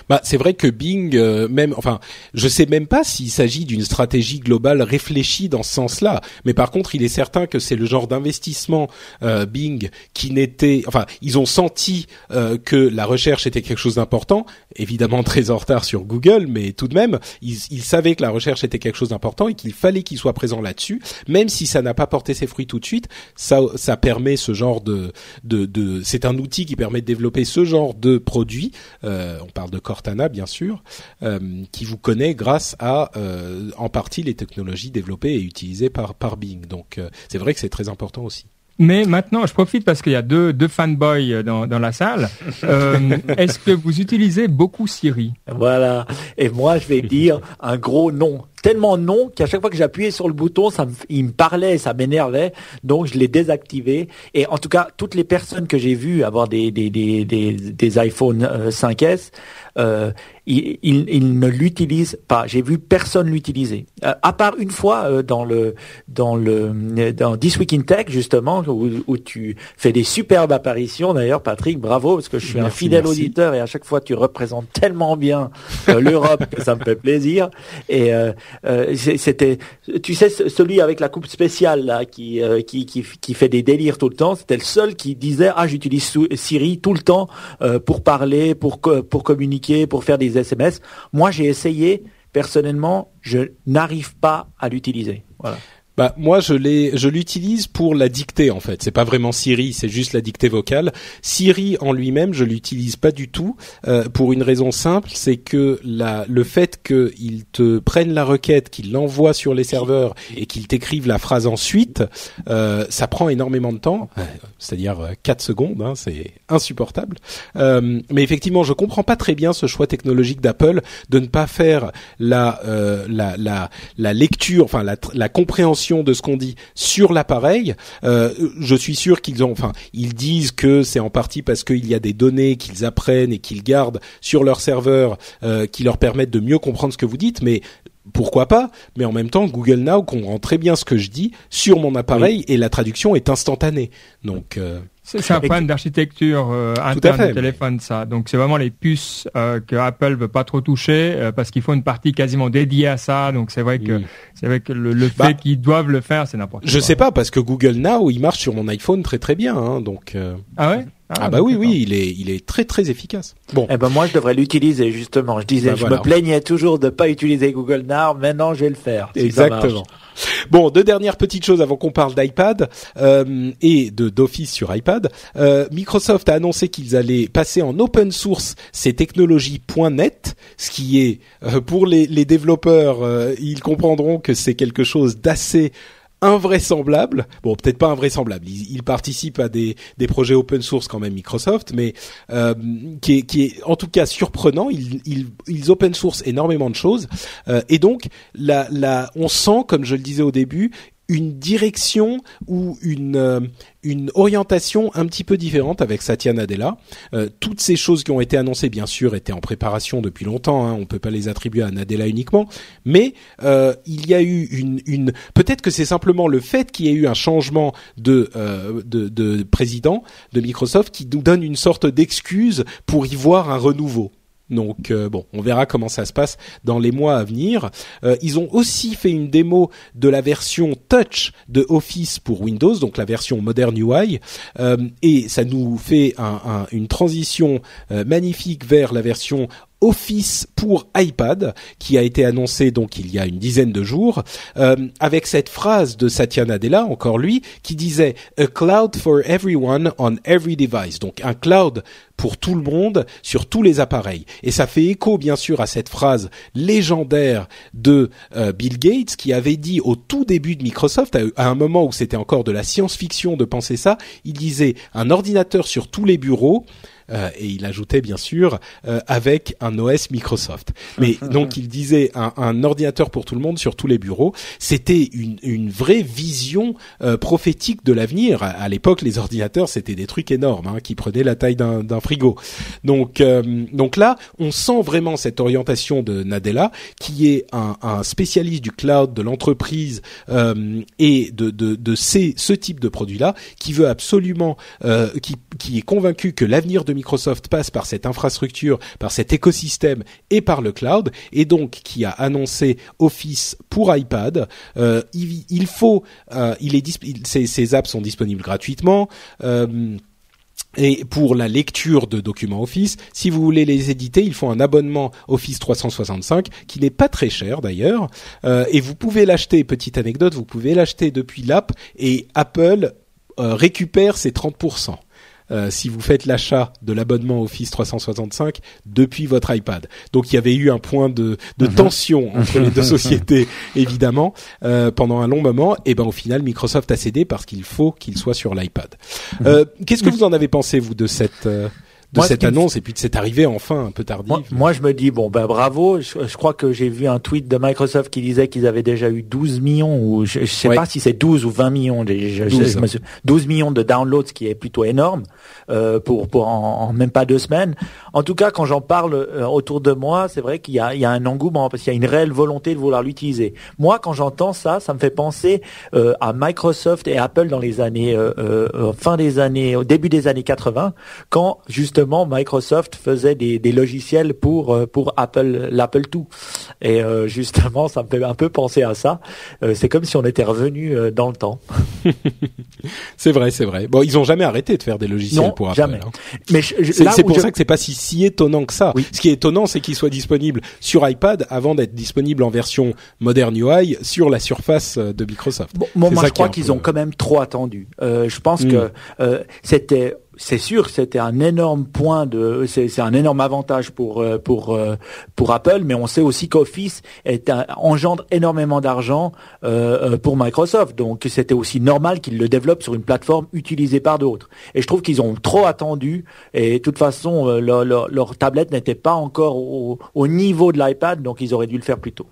Bah, c'est vrai que Bing, euh, même, enfin, je sais même pas s'il s'agit d'une stratégie globale réfléchie dans ce sens-là. Mais par contre, il est certain que c'est le genre d'investissement euh, Bing qui n'était, enfin, ils ont senti euh, que la recherche était quelque chose d'important. Évidemment, très en retard sur Google, mais tout de même, ils, ils savaient que la recherche était quelque chose d'important et qu'il fallait qu'ils soient présents là-dessus. Même si ça n'a pas porté ses fruits tout de suite, ça, ça permet ce genre de, de, de c'est un outil qui permet de développer ce genre de produit. Euh, on de Cortana, bien sûr, euh, qui vous connaît grâce à, euh, en partie, les technologies développées et utilisées par, par Bing. Donc, euh, c'est vrai que c'est très important aussi. Mais maintenant, je profite parce qu'il y a deux, deux fanboys dans, dans la salle. Euh, Est-ce que vous utilisez beaucoup Siri? Voilà. Et moi, je vais dire un gros non. Tellement non qu'à chaque fois que j'appuyais sur le bouton, ça me, il me parlait, ça m'énervait. Donc, je l'ai désactivé. Et en tout cas, toutes les personnes que j'ai vues avoir des, des, des, des, des iPhone euh, 5S, euh, ils, ils, ils ne l'utilisent pas. J'ai vu personne l'utiliser. Euh, à part une fois euh, dans le dans le dans This Week in Tech justement où, où tu fais des superbes apparitions. D'ailleurs, Patrick, bravo parce que je suis un fidèle merci. auditeur et à chaque fois tu représentes tellement bien euh, l'Europe que ça me fait plaisir. Et euh, c'était, tu sais, ce- celui avec la coupe spéciale là qui euh, qui, qui qui fait des délires tout le temps. C'était le seul qui disait ah j'utilise Siri tout le temps euh, pour parler, pour pour communiquer, pour faire des SMS. Moi j'ai essayé personnellement, je n'arrive pas à l'utiliser. Voilà. Bah moi je l'ai, je l'utilise pour la dictée en fait. C'est pas vraiment Siri, c'est juste la dictée vocale. Siri en lui-même, je l'utilise pas du tout euh, pour une raison simple, c'est que la, le fait qu'il te prenne la requête, qu'il l'envoie sur les serveurs et qu'il t'écrive la phrase ensuite, euh, ça prend énormément de temps, c'est-à-dire 4 secondes, hein, c'est insupportable. Euh, mais effectivement, je comprends pas très bien ce choix technologique d'Apple de ne pas faire la la, la, la lecture, enfin la, la compréhension de ce qu'on dit sur l'appareil. Euh, je suis sûr qu'ils ont, enfin, ils disent que c'est en partie parce qu'il y a des données qu'ils apprennent et qu'ils gardent sur leur serveur euh, qui leur permettent de mieux comprendre ce que vous dites, mais pourquoi pas? Mais en même temps, Google Now comprend très bien ce que je dis sur mon appareil et la traduction est instantanée. Donc euh, c'est un problème d'architecture euh, interne du téléphone, ça. Donc c'est vraiment les puces euh, que Apple veut pas trop toucher euh, parce qu'il faut une partie quasiment dédiée à ça. Donc c'est vrai que c'est vrai que le, bah, fait qu'ils doivent le faire, c'est n'importe quoi. Je sais pas parce que Google Now, il marche sur mon iPhone très très bien. Hein, donc euh. ah ouais? Ah, ah bah oui oui, il est il est très très efficace. Bon. Eh ben moi je devrais l'utiliser justement. Je disais, bah, je me plaignais toujours de pas utiliser Google Now. Maintenant je vais le faire. Exactement. Bon, deux dernières petites choses avant qu'on parle d'iPad euh, et de d'Office sur iPad. Euh, Microsoft a annoncé qu'ils allaient passer en open source ces technologies .net, ce qui est euh, pour les, les développeurs, euh, ils comprendront que c'est quelque chose d'assez invraisemblable. Bon, peut-être pas invraisemblable. Il, participe à des, des projets open source quand même Microsoft, mais euh, qui, est, qui est en tout cas surprenant. Ils, ils, ils open source énormément de choses euh, et donc la, la, on sent, comme je le disais au début, une direction ou une euh, une orientation un petit peu différente avec Satya Nadella. Euh, toutes ces choses qui ont été annoncées, bien sûr, étaient en préparation depuis longtemps. Hein, on peut pas les attribuer à Nadella uniquement, mais euh, il y a eu une, une... peut-être que c'est simplement le fait qu'il y ait eu un changement de, de, de président de Microsoft qui nous donne une sorte d'excuse pour y voir un renouveau. Donc euh, bon, on verra comment ça se passe dans les mois à venir. Euh, ils ont aussi fait une démo de la version Touch de Office pour Windows, donc la version Modern UI, euh, et ça nous fait une transition magnifique vers la version Office pour iPad qui a été annoncé donc il y a une dizaine de jours euh, avec cette phrase de Satya Nadella encore lui qui disait a cloud for everyone on every device donc un cloud pour tout le monde sur tous les appareils. Et ça fait écho bien sûr à cette phrase légendaire de euh, Bill Gates qui avait dit au tout début de Microsoft à un moment où c'était encore de la science-fiction de penser ça il disait un ordinateur sur tous les bureaux euh, et il ajoutait bien sûr euh, avec un OS Microsoft. Mais donc il disait un, un, ordinateur pour tout le monde sur tous les bureaux. C'était une, une vraie vision euh, prophétique de l'avenir. À, l'époque, les ordinateurs c'était des trucs énormes hein, qui prenaient la taille d'un frigo. Donc donc là, on sent vraiment cette orientation de Nadella qui est un, un spécialiste du cloud, de l'entreprise et de, de, de ces, ce type de produit là, qui veut absolument, qui, qui est convaincu que l'avenir de Microsoft passe par cette infrastructure, par cet écosystème et par le cloud, et donc qui a annoncé Office pour iPad. Ces, apps sont disponibles gratuitement. Euh, et pour la lecture de documents Office, si vous voulez les éditer, il faut un abonnement Office 365 qui n'est pas très cher d'ailleurs. Euh, et vous pouvez l'acheter, petite anecdote, vous pouvez l'acheter depuis l'app et Apple euh, récupère ses 30%. Euh, si vous faites l'achat de l'abonnement Office 365 depuis votre iPad. Donc il y avait eu un point de, de mhm. tension entre les deux sociétés, évidemment, euh, pendant un long moment. Et ben au final, Microsoft a cédé parce qu'il faut qu'il soit sur l'iPad. Mhm. Euh, Qu'est-ce que vous en avez pensé vous de cette euh, de cette annonce? Et puis de cette arrivée enfin un peu tardive? Moi, je me dis bon ben bravo. Je, crois que j'ai vu un tweet de Microsoft qui disait qu'ils avaient déjà eu 12 millions ou je, sais pas si c'est 12 ou 20 millions. 12, 12 millions de downloads, ce qui est plutôt énorme euh, pour pour en, même pas deux semaines. En tout cas, quand j'en parle euh, autour de moi, c'est vrai qu'il y a il y a un engouement parce qu'il y a une réelle volonté de vouloir l'utiliser. Moi, quand j'entends ça, ça me fait penser euh, à Microsoft et Apple dans les années euh, fin des années au début des années 80 quand justement Microsoft faisait des, des logiciels pour euh, pour Apple l'Apple II. Et euh, justement, ça me fait un peu penser à ça. Euh, c'est comme si on était revenu dans le temps. c'est vrai, c'est vrai. Bon, ils ont jamais arrêté de faire des logiciels pour Apple. Jamais. Hein. Mais c'est pour ça que c'est pas si si étonnant que ça. Oui. Ce qui est étonnant, c'est qu'ils soient disponibles sur iPad avant d'être disponibles en version Modern UI sur la surface de Microsoft. Bon, moi, je crois qu'ils ont quand même trop attendu. je pense mm. que c'était c'est sûr c'était un énorme point de, c'est un énorme avantage pour euh, pour euh, pour Apple, mais on sait aussi qu'Office engendre énormément d'argent euh, pour Microsoft, donc c'était aussi normal qu'ils le développent sur une plateforme utilisée par d'autres. Et je trouve qu'ils ont trop attendu, et de toute façon leur, leur, tablette n'était pas encore au niveau de l'iPad, donc ils auraient dû le faire plus tôt.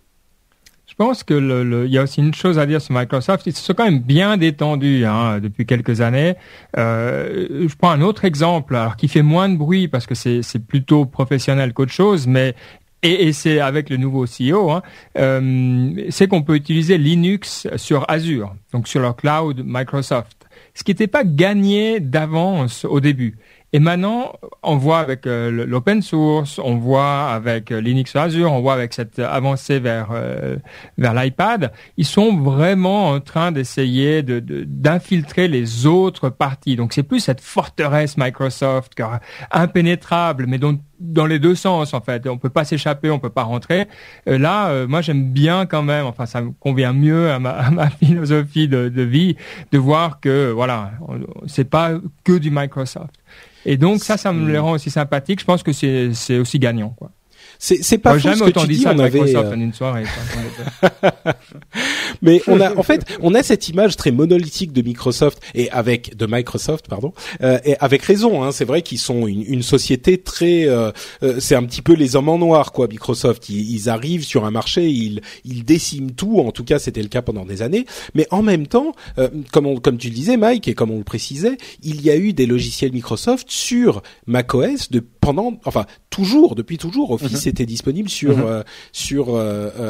Je pense que le, il y a aussi une chose à dire sur Microsoft. Ils se sont quand même bien détendus hein, depuis quelques années. Euh, je prends un autre exemple, alors qui fait moins de bruit parce que c'est plutôt professionnel qu'autre chose, mais et, et c'est avec le nouveau CEO, hein, euh, c'est qu'on peut utiliser Linux sur Azure, donc sur leur cloud Microsoft, ce qui n'était pas gagné d'avance au début. Et maintenant, on voit avec euh, l'open source, on voit avec euh, Linux Azure, on voit avec cette avancée vers euh, vers l'iPad, ils sont vraiment en train d'essayer de d'infiltrer les autres parties. Donc c'est plus cette forteresse Microsoft, impénétrable, mais dont dans les deux sens en fait. On peut pas s'échapper, on peut pas rentrer. là, moi j'aime bien quand même. Enfin, ça me convient mieux à ma, à ma philosophie de, de, vie de voir que voilà, c'est pas que du Microsoft. Et donc ça, ça me le rend aussi sympathique. Je pense que c'est aussi gagnant, quoi. C'est pas faux ce que tu dis. On avait euh, une soirée. Mais on a en fait on a cette image très monolithique de Microsoft et avec de Microsoft pardon euh, et avec raison. Hein, c'est vrai qu'ils sont une, une, société très euh, euh, c'est un petit peu les hommes en noir quoi. Microsoft ils, ils, arrivent sur un marché ils ils déciment tout. En tout cas c'était le cas pendant des années. Mais en même temps euh, comme on, comme tu le disais Mike et comme on le précisait il y a eu des logiciels Microsoft sur macOS de pendant enfin toujours depuis toujours Office mhm. était disponible sur mhm. sur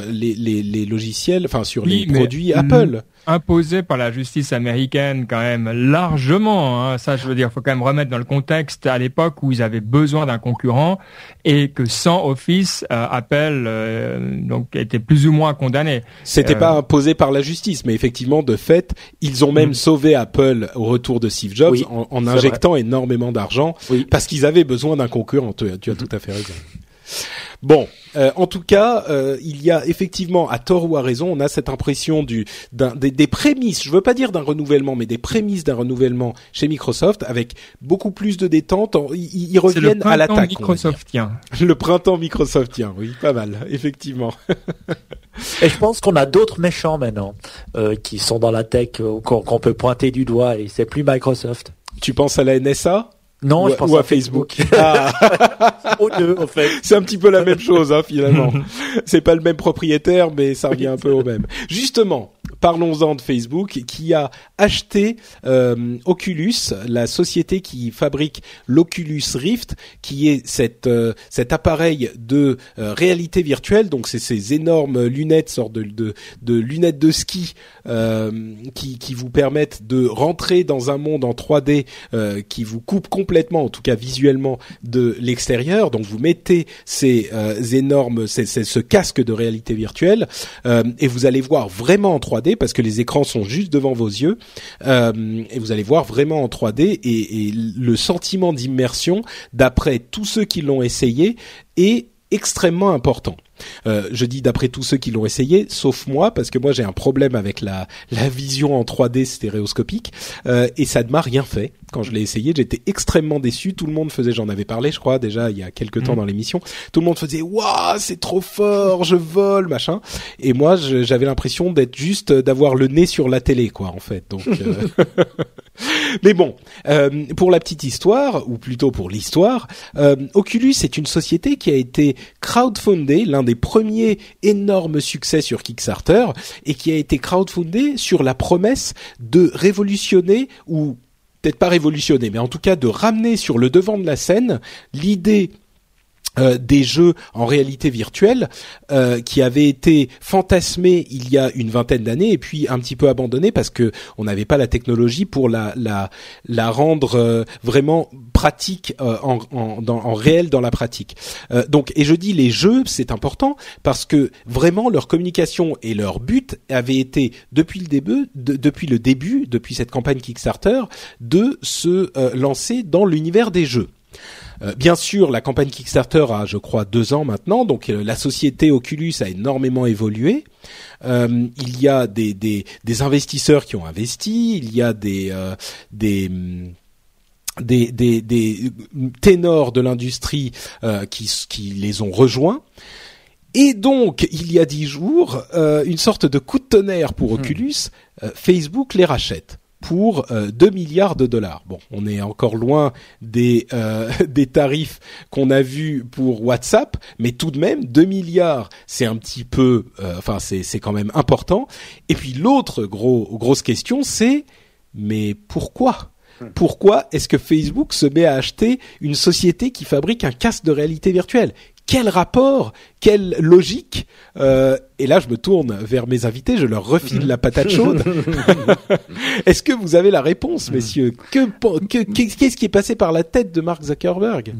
les, les, les logiciels enfin sur les produits Apple imposé par la justice américaine quand même largement. Hein. Ça, je veux dire, faut quand même remettre dans le contexte à l'époque où ils avaient besoin d'un concurrent et que sans Office, euh, Apple euh, donc était plus ou moins condamné. C'était euh, pas imposé par la justice, mais effectivement, de fait, ils ont même mm. sauvé Apple au retour de Steve Jobs en, injectant énormément d'argent parce qu'ils avaient besoin d'un concurrent. Tu, tu as tout à fait raison. Bon, euh, en tout cas, euh, il y a effectivement, à tort ou à raison, on a cette impression du des, des, prémices. Je veux pas dire d'un renouvellement, mais des prémices d'un renouvellement chez Microsoft avec beaucoup plus de détente. Ils, ils reviennent à l'attaque. Microsoftien. Le printemps Microsoftien, oui, pas mal, effectivement. et je pense qu'on a d'autres méchants maintenant euh, qui sont dans la tech qu'on peut pointer du doigt et c'est plus Microsoft. Tu penses à la NSA non, ou, je pense à, Facebook. Ah. deux, en fait. C'est un petit peu la même chose, hein, finalement. C'est pas le même propriétaire, mais ça revient un peu au même. Justement, parlons-en de Facebook, qui a acheté euh, Oculus, la société qui fabrique l'Oculus Rift, qui est cette, euh, cet appareil de euh, réalité virtuelle. Donc, c'est ces énormes lunettes, sortes de, de, de lunettes de ski, qui, qui vous permettent de rentrer dans un monde en 3D qui vous coupe complètement, en tout cas visuellement, de l'extérieur. Donc, vous mettez ces énormes, ces, ce casque de réalité virtuelle, et vous allez voir vraiment en 3D parce que les écrans sont juste devant vos yeux euh, et vous allez voir vraiment en 3D et, et le sentiment d'immersion d'après tous ceux qui l'ont essayé est extrêmement important. Euh, je dis d'après tous ceux qui l'ont essayé, sauf moi, parce que moi j'ai un problème avec la, la vision en 3D stéréoscopique, euh, et ça ne m'a rien fait. Quand je l'ai essayé, j'étais extrêmement déçu. Tout le monde faisait, j'en avais parlé, je crois, déjà il y a quelques temps mm. dans l'émission. Tout le monde faisait, waouh, c'est trop fort, je vole, machin. Et moi, j'avais l'impression d'être juste, d'avoir le nez sur la télé, quoi, en fait. Donc, euh, mais bon, euh, pour la petite histoire, ou plutôt pour l'histoire, euh, Oculus est une société qui a été crowdfundée, l'un des premiers énormes succès sur Kickstarter, et qui a été crowdfundée sur la promesse de révolutionner ou peut-être pas révolutionner, mais en tout cas de ramener sur le devant de la scène l'idée euh, des jeux en réalité virtuelle euh, qui avaient été fantasmés il y a une vingtaine d'années et puis un petit peu abandonnés parce que on n'avait pas la technologie pour la la la rendre euh, vraiment pratique en, en, dans, en réel dans la pratique. donc et je dis les jeux c'est important parce que vraiment leur communication et leur but avaient été depuis le début depuis le début depuis cette campagne Kickstarter de se lancer dans l'univers des jeux. Euh, bien sûr, la campagne Kickstarter a, je crois, deux ans maintenant, donc euh, la société Oculus a énormément évolué. Euh, il y a des, des, des, investisseurs qui ont investi, il y a des des des, des, des, ténors de l'industrie qui, qui les ont rejoints. Et donc, il y a dix jours, une sorte de coup de tonnerre pour hmm. Oculus, Facebook les rachète pour 2 euh, milliards de dollars. Bon, on est encore loin des euh, des tarifs qu'on a vus pour WhatsApp, mais tout de même 2 milliards, c'est un petit peu euh, enfin c'est c'est quand même important. Et puis l'autre gros grosse question c'est mais pourquoi? Hmm. pourquoi est-ce que Facebook se met à acheter une société qui fabrique un casque de réalité virtuelle quel rapport, quelle logique euh, Et là, je me tourne vers mes invités, je leur refile la patate chaude. Est-ce que vous avez la réponse, messieurs? Que qu'est-ce qui est passé par la tête de Mark Zuckerberg?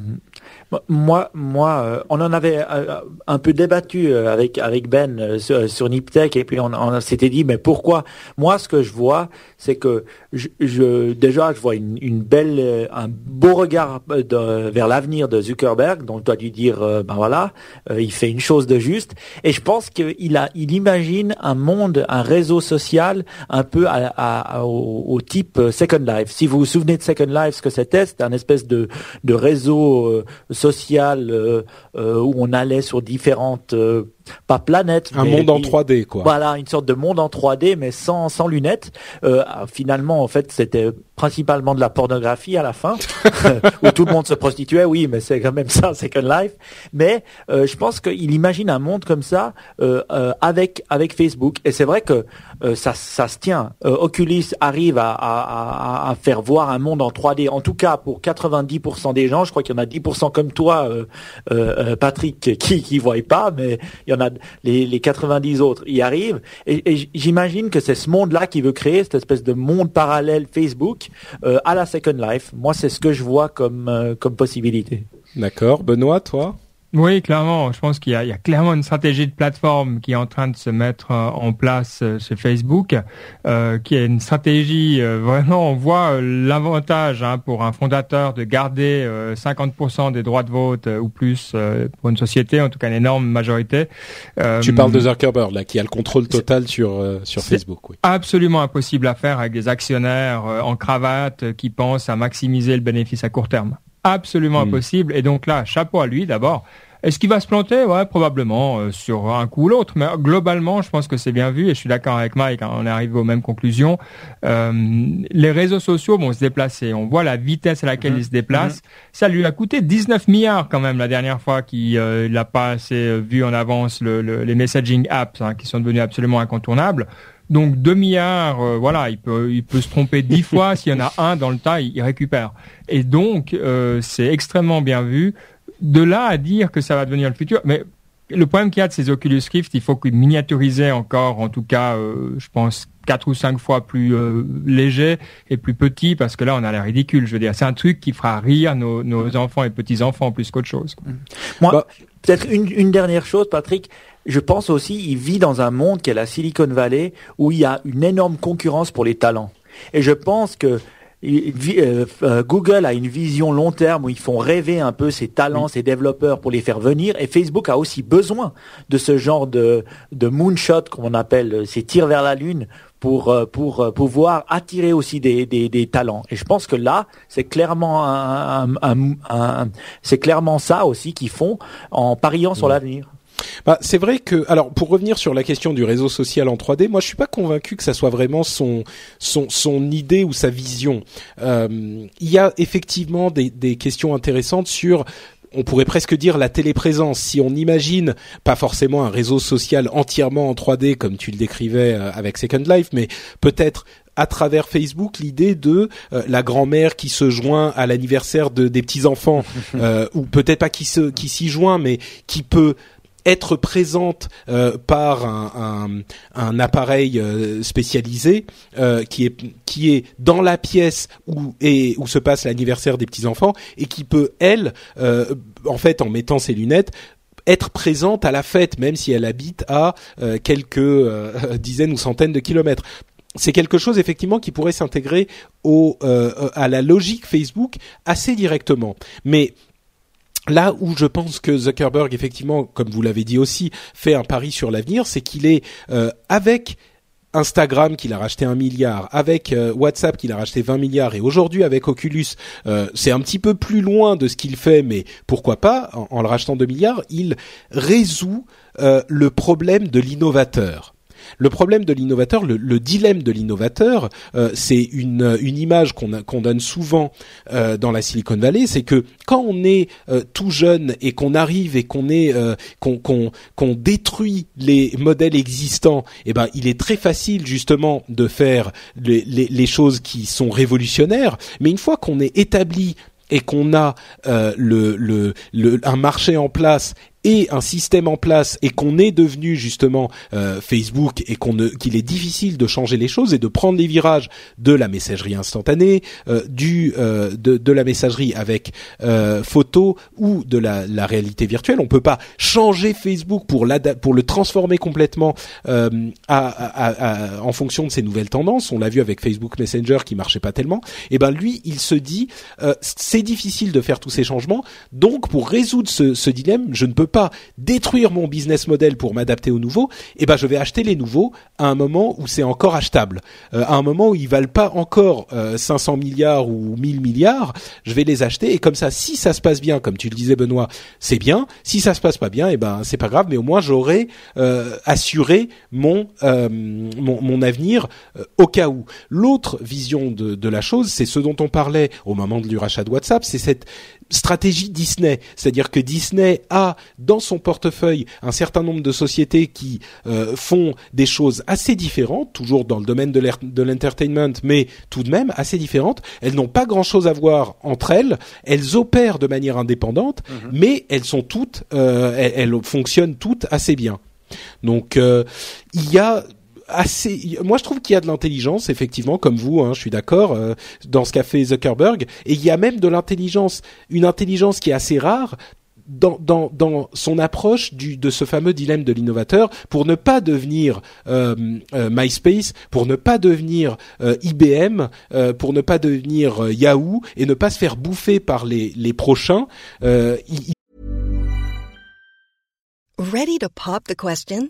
Moi, moi, euh, on en avait euh, un peu débattu euh, avec avec Ben sur, sur Niptech et puis on, on s'était dit mais pourquoi? Moi, ce que je vois, c'est que je, je, déjà je vois une, une belle, un beau regard vers l'avenir de Zuckerberg. Donc, je dois lui dire ben voilà, il fait une chose de juste et je pense qu'il a, il imagine un monde, un réseau social un peu à, à, au, au, type Second Life. Si vous vous souvenez de Second Life, ce que c'était, c'était un espèce de de réseau social euh, euh, où on allait sur différentes euh, pas planète. Un monde en 3D, quoi. Voilà, une sorte de monde en 3D, mais sans, sans lunettes. Euh, finalement, en fait, c'était principalement de la pornographie à la fin, où tout le monde se prostituait, oui, mais c'est quand même ça, Second Life. Mais euh, je pense qu'il imagine un monde comme ça euh, avec avec Facebook. Et c'est vrai que ça, ça se tient. Oculus arrive à, à, à, faire voir un monde en 3D, en tout cas pour 90% des gens. Je crois qu'il y en a 10% comme toi, Patrick, qui qui voient pas, mais il y les 90 autres y arrivent. Et, j'imagine que c'est ce monde-là qui veut créer cette espèce de monde parallèle Facebook euh, à la Second Life. Moi, c'est ce que je vois comme euh, comme possibilité. D'accord, Benoît, toi? Oui, clairement. Je pense qu'il y, y, a clairement une stratégie de plateforme qui est en train de se mettre euh, en place euh, chez Facebook, euh, qui est une stratégie euh, vraiment. On voit l'avantage hein, pour un fondateur de garder 50% des droits de vote ou plus pour une société, en tout cas une énorme majorité. tu parles de Zuckerberg là, qui a le contrôle total sur sur Facebook. Oui. Absolument impossible à faire avec des actionnaires en cravate qui pensent à maximiser le bénéfice à court terme absolument hmm. impossible. Et donc là, chapeau à lui d'abord. Est-ce qu'il va se planter? Ouais, probablement euh, sur un coup ou l'autre. Mais globalement, je pense que c'est bien vu et je suis d'accord avec Mike. Hein, on est arrivé aux mêmes conclusions. Euh, les réseaux sociaux vont se déplacer. On voit la vitesse à laquelle mhm. ils se déplacent. Mhm. Ça lui a coûté 19 milliards quand même la dernière fois qu'il euh, n'a pas assez euh, vu en avance le, les messaging apps hein, qui sont devenus absolument incontournables. Donc 2 milliards, voilà, il peut, il peut se tromper 10 fois. S'il y en a un dans le tas, il, récupère. Et donc, c'est extrêmement bien vu de là à dire que ça va devenir le futur, mais le problème qu'il y a de ces Oculus Rift, il faut qu'ils miniaturiser encore, en tout cas, euh, je pense quatre ou cinq fois plus euh, léger et plus petit, parce que là, on a l'air ridicule. Je veux dire, c'est un truc qui fera rire nos, enfants et petits enfants plus qu'autre chose. Moi, bah. peut-être une, une dernière chose, Patrick. Je pense aussi, il vit dans un monde qui est la Silicon Valley, où il y a une énorme concurrence pour les talents. Et je pense que euh, euh, Google a une vision long terme où ils font rêver un peu ses talents, ses développeurs pour les faire venir. Et Facebook a aussi besoin de ce genre de, de moonshot, comme on appelle, euh, ces tirs vers la lune, pour pour pouvoir attirer aussi des, des, des talents. Et je pense que là, c'est clairement un, un, c'est clairement ça aussi qu'ils font en pariant sur l'avenir. Bah, c'est vrai que, alors, pour revenir sur la question du réseau social en 3D, moi, je suis pas convaincu que ça soit vraiment son son son idée ou sa vision. Euh, il y a effectivement des, des questions intéressantes sur on pourrait presque dire la téléprésence. Si on imagine pas forcément un réseau social entièrement en 3D comme tu le décrivais euh, avec Second Life, mais peut-être à travers Facebook l'idée de la grand-mère qui se joint à l'anniversaire de, des petits enfants, ou peut-être pas qui se qui s'y joint, mais qui peut être présente euh, par un, un, appareil euh, spécialisé euh, qui est qui est dans la pièce où et où se passe l'anniversaire des petits enfants et qui peut elle en fait en mettant ses lunettes être présente à la fête même si elle habite à quelques dizaines ou centaines de kilomètres. C'est quelque chose effectivement qui pourrait s'intégrer au à la logique Facebook assez directement. Mais Là où je pense que Zuckerberg, effectivement, comme vous l'avez dit aussi, fait un pari sur l'avenir, c'est qu'il est, euh, avec Instagram qu'il a racheté un milliard, avec euh, WhatsApp qu'il a racheté 20 milliards, et aujourd'hui avec Oculus, euh, c'est un petit peu plus loin de ce qu'il fait, mais pourquoi pas, en, le rachetant 2 milliards, il résout le problème de l'innovateur. Le problème de l'innovateur, le, dilemme de l'innovateur, euh, c'est une, une image qu'on donne souvent euh, dans la Silicon Valley, c'est que quand on est euh, tout jeune et qu'on arrive et qu'on est qu'on détruit les modèles existants, eh ben il est très facile justement de faire les, choses qui sont révolutionnaires. Mais une fois qu'on est établi et qu'on a un marché en place et un système en place et qu'on est devenu justement euh, Facebook et qu'on qu'il est difficile de changer les choses et de prendre les virages de la messagerie instantanée, euh, du euh, de, de, la messagerie avec photo ou de la, la, réalité virtuelle. On peut pas changer Facebook pour pour le transformer complètement à, à, en fonction de ces nouvelles tendances. On l'a vu avec Facebook Messenger qui marchait pas tellement. Et eh ben lui, il se dit c'est difficile de faire tous ces changements. Donc pour résoudre ce, ce dilemme, je ne peux pas détruire mon business model pour m'adapter aux nouveaux, eh ben je vais acheter les nouveaux à un moment où c'est encore achetable, euh, à un moment où ils valent pas encore 500 euh, milliards ou 1000 milliards, je vais les acheter et comme ça, si ça se passe bien, comme tu le disais Benoît, c'est bien. Si ça se passe pas bien, eh ben c'est pas grave, mais au moins j'aurai euh, assuré mon, mon, avenir au cas où. L'autre vision de, de la chose, c'est ce dont on parlait au moment du rachat de WhatsApp, c'est cette stratégie Disney, c'est-à-dire que Disney a dans son portefeuille un certain nombre de sociétés qui euh, font des choses assez différentes, toujours dans le domaine de l'entertainment, mais tout de même assez différentes. Elles n'ont pas grand-chose à voir entre elles. Elles opèrent de manière indépendante, mhm. mais elles sont toutes, euh, elles, fonctionnent toutes assez bien. Donc euh, il y a assez. Moi, je trouve qu'il y a de l'intelligence, effectivement, comme vous. Hein, je suis d'accord euh, dans ce qu'a fait Zuckerberg. Et il y a même de l'intelligence, une intelligence qui est assez rare. Dans, dans, dans son approche du, de ce fameux dilemme de l'innovateur pour ne pas devenir euh, euh, MySpace, pour ne pas devenir IBM, pour ne pas devenir Yahoo et ne pas se faire bouffer par les, les prochains. Ready to pop the question?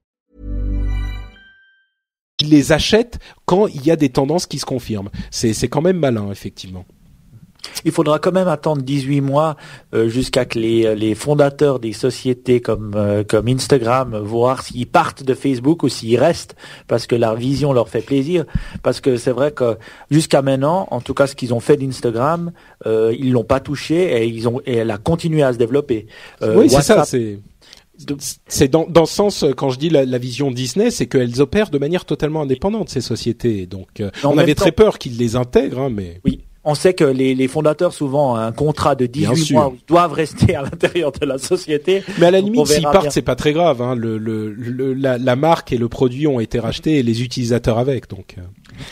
Il les achète quand il y a des tendances qui se confirment. C'est quand même malin, effectivement. Il faudra quand même attendre 18 mois euh, jusqu'à que les, les, fondateurs des sociétés comme, euh, comme Instagram voir s'ils partent de Facebook ou s'ils restent parce que leur vision leur fait plaisir. Parce que c'est vrai que jusqu'à maintenant, en tout cas ce qu'ils ont fait d'Instagram, euh, ils l'ont pas touché et ils ont et elle a continué à se développer. Euh, oui, c'est ça. C'est c'est dans, dans ce sens quand je dis la, la vision Disney, c'est qu'elles opèrent de manière totalement indépendante ces sociétés. Donc euh, on avait très peur qu'ils les intègrent, hein, mais oui. On sait que les, les, fondateurs souvent ont un contrat de 18 mois où ils doivent rester à l'intérieur de la société. Mais à la limite, s'ils partent, c'est pas très grave. Hein. Le, le, la, la, marque et le produit ont été rachetés et les utilisateurs avec. Donc. Euh.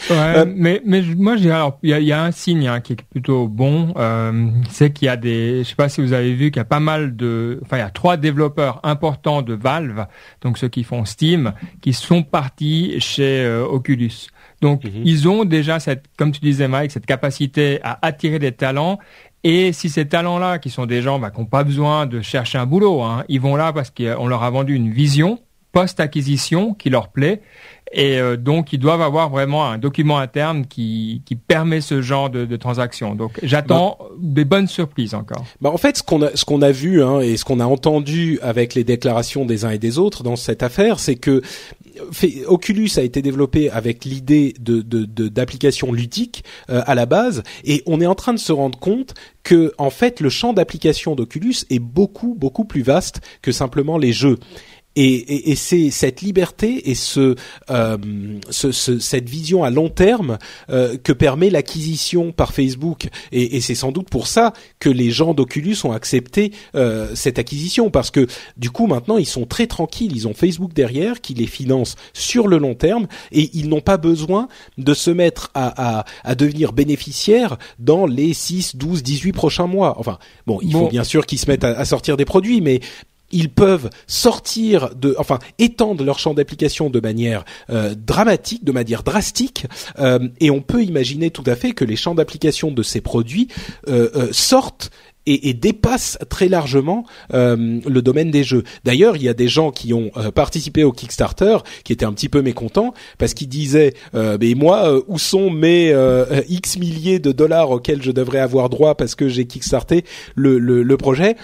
Ouais, Euh, mais mais je- moi j'ai alors il y a, il y a un signe hein, qui est plutôt bon, euh, c'est qu'il y a des, je sais pas si vous avez vu qu'il y a pas mal de, enfin il y a trois développeurs importants de Valve, donc ceux qui font Steam, qui sont partis chez euh, Oculus. Donc Mhm. ils ont déjà cette, comme tu disais Mike, cette capacité à attirer des talents. Et si ces talents-là, qui sont des gens bah, qui n'ont pas besoin de chercher un boulot, hein, ils vont là parce qu'on leur a vendu une vision post-acquisition qui leur plaît. Et euh, donc, ils doivent avoir vraiment un document interne qui, qui permet ce genre de, de transaction. Donc, j'attends des bonnes surprises encore. Bah en fait, ce qu'on a, ce qu'on a vu hein, et ce qu'on a entendu avec les déclarations des uns et des autres dans cette affaire, c'est que fait- Oculus a été développé avec l'idée de, de, de- d'applications ludiques euh, à la base, et on est en train de se rendre compte que en fait le champ d'application d'Oculus est beaucoup beaucoup plus vaste que simplement les jeux. Et, et, et c'est cette liberté et ce, euh, ce, ce- cette vision à long terme euh, que permet l'acquisition par Facebook. Et, et c'est sans doute pour ça que les gens d'Oculus ont accepté euh, cette acquisition, parce que du coup maintenant ils sont très tranquilles. Ils ont Facebook derrière qui les finance sur le long terme et ils n'ont pas besoin de se mettre à, à, à devenir bénéficiaires dans les 6, 12, 18 prochains mois. Enfin, bon, il Bon. faut bien sûr qu'ils se mettent à, à sortir des produits, mais ils peuvent sortir de, enfin, étendre leur champ d'application de manière euh, dramatique, de manière drastique, euh, et on peut imaginer tout à fait que les champs d'application de ces produits euh, sortent et, et dépassent très largement le domaine des jeux. D'ailleurs, il y a des gens qui ont participé au Kickstarter qui étaient un petit peu mécontents parce qu'ils disaient mais moi où sont mes X milliers de dollars auxquels je devrais avoir droit parce que j'ai kickstarté le projet?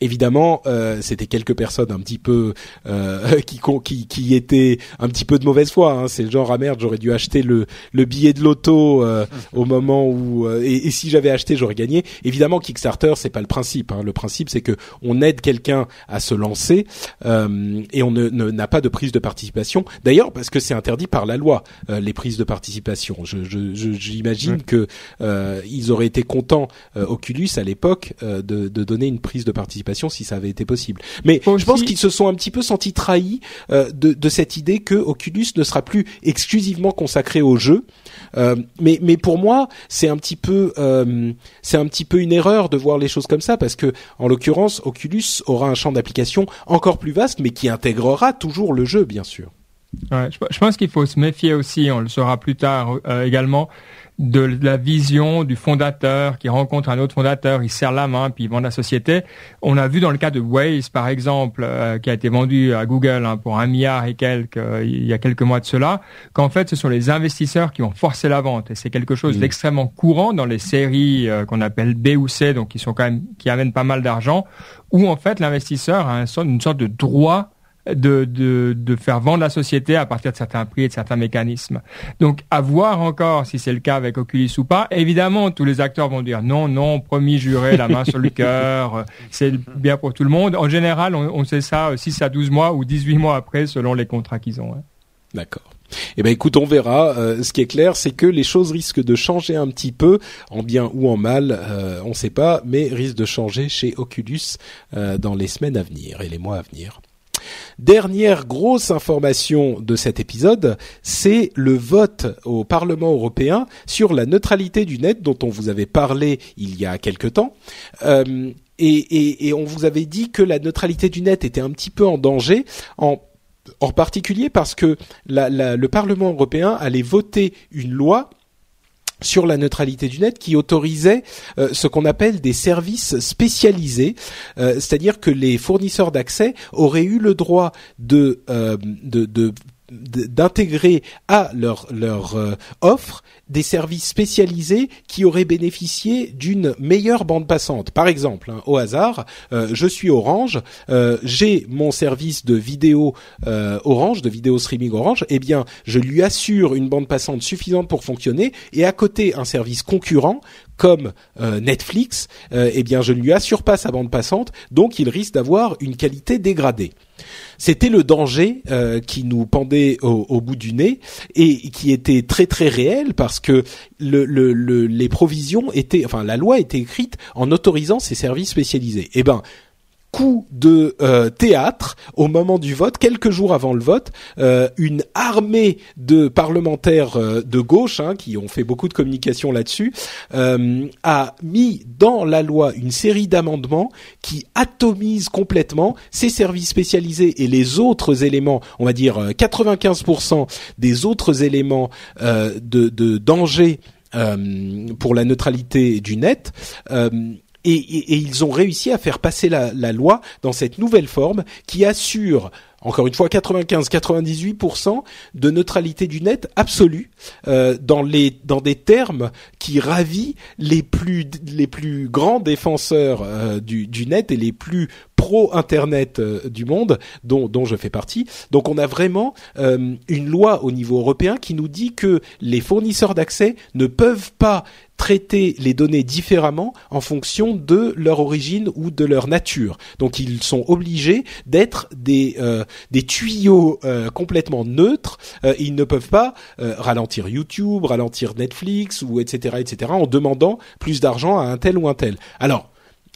Évidemment, euh, c'était quelques personnes un petit peu euh, qui, qui qui étaient un petit peu de mauvaise foi. Hein. C'est le genre ah merde, j'aurais dû acheter le le billet de loto euh, au moment où euh, et, et si j'avais acheté, j'aurais gagné. Évidemment, Kickstarter, c'est pas le principe. Hein. Le principe, c'est que on aide quelqu'un à se lancer euh, et on ne ne- n'a pas de prise de participation. D'ailleurs, parce que c'est interdit par la loi euh, les prises de participation. Je je- je- j'imagine que euh, ils auraient été contents euh, Oculus à l'époque euh, de, de donner une prise de participation si ça avait été possible. Mais je pense qu'ils se sont un petit peu sentis trahis euh, de, de cette idée que Oculus ne sera plus exclusivement consacré aux jeux. Euh, mais, mais pour moi, c'est un petit peu, euh, c'est un petit peu une erreur de voir les choses comme ça parce que, en l'occurrence, Oculus aura un champ d'application encore plus vaste, mais qui intégrera toujours le jeu, bien sûr. Ouais, je, je pense qu'il faut se méfier aussi, on le saura plus tard euh, également, de la vision du fondateur qui rencontre un autre fondateur, il serre la main puis il vend la société. On a vu dans le cas de Waze par exemple, euh, qui a été vendu à Google hein, pour un milliard et quelques euh, il y a quelques mois de cela, qu'en fait ce sont les investisseurs qui ont forcé la vente et c'est quelque chose Mm. d'extrêmement courant dans les séries euh, qu'on appelle B ou C, donc qui sont quand même qui amènent pas mal d'argent, où en fait l'investisseur a une sorte de droit de, de, de faire vendre la société à partir de certains prix et de certains mécanismes. Donc, à voir encore si c'est le cas avec Oculus ou pas. Évidemment, tous les acteurs vont dire non, non, promis, juré, la main sur le cœur, c'est bien pour tout le monde. En général, on, on sait ça euh, 6 à 12 mois ou 18 mois après, selon les contrats qu'ils ont. hein. D'accord. Eh ben écoute, on verra. Euh, ce qui est clair, c'est que les choses risquent de changer un petit peu, en bien ou en mal, euh, on ne sait pas, mais risquent de changer chez Oculus euh, dans les semaines à venir et les mois à venir. Dernière grosse information de cet épisode, c'est le vote au Parlement européen sur la neutralité du net dont on vous avait parlé il y a quelque temps. Euh, et, on vous avait dit que la neutralité du net était un petit peu en danger en particulier parce que le Parlement européen allait voter une loi sur la neutralité du net qui autorisait euh, ce qu'on appelle des services spécialisés, euh, c'est-à-dire que les fournisseurs d'accès auraient eu le droit de euh, d'intégrer à leur leur euh, offre des services spécialisés qui auraient bénéficié d'une meilleure bande passante. Par exemple, hein, au hasard, euh, je suis Orange, euh, j'ai mon service de vidéo Orange, de vidéo streaming Orange, eh bien, je lui assure une bande passante suffisante pour fonctionner, et à côté un service concurrent comme Netflix, eh bien, je ne lui assure pas sa bande passante, donc il risque d'avoir une qualité dégradée. C'était le danger euh, qui nous pendait au, bout du nez et qui était très très réel parce que le, le, le- les provisions étaient, enfin la loi était écrite en autorisant ces services spécialisés. Eh ben, coup de euh, théâtre au moment du vote, quelques jours avant le vote, euh, une armée de parlementaires euh, de gauche hein, qui ont fait beaucoup de communication là-dessus a mis dans la loi une série d'amendements qui atomisent complètement ces services spécialisés et les autres éléments, on va dire 95% des autres éléments de, de danger pour la neutralité du net et, ils ont réussi à faire passer la, la, loi dans cette nouvelle forme qui assure encore une fois 95-98% de neutralité du net absolue euh, dans les dans des termes qui ravit les plus les plus grands défenseurs euh, du, du net et les plus pro internet euh, du monde dont dont je fais partie. Donc on a vraiment euh, une loi au niveau européen qui nous dit que les fournisseurs d'accès ne peuvent pas traiter les données différemment en fonction de leur origine ou de leur nature. Donc ils sont obligés d'être des euh, des tuyaux euh, complètement neutres. Euh, ils ne peuvent pas ralentir YouTube, ralentir Netflix ou etc etc en demandant plus d'argent à un tel ou un tel. Alors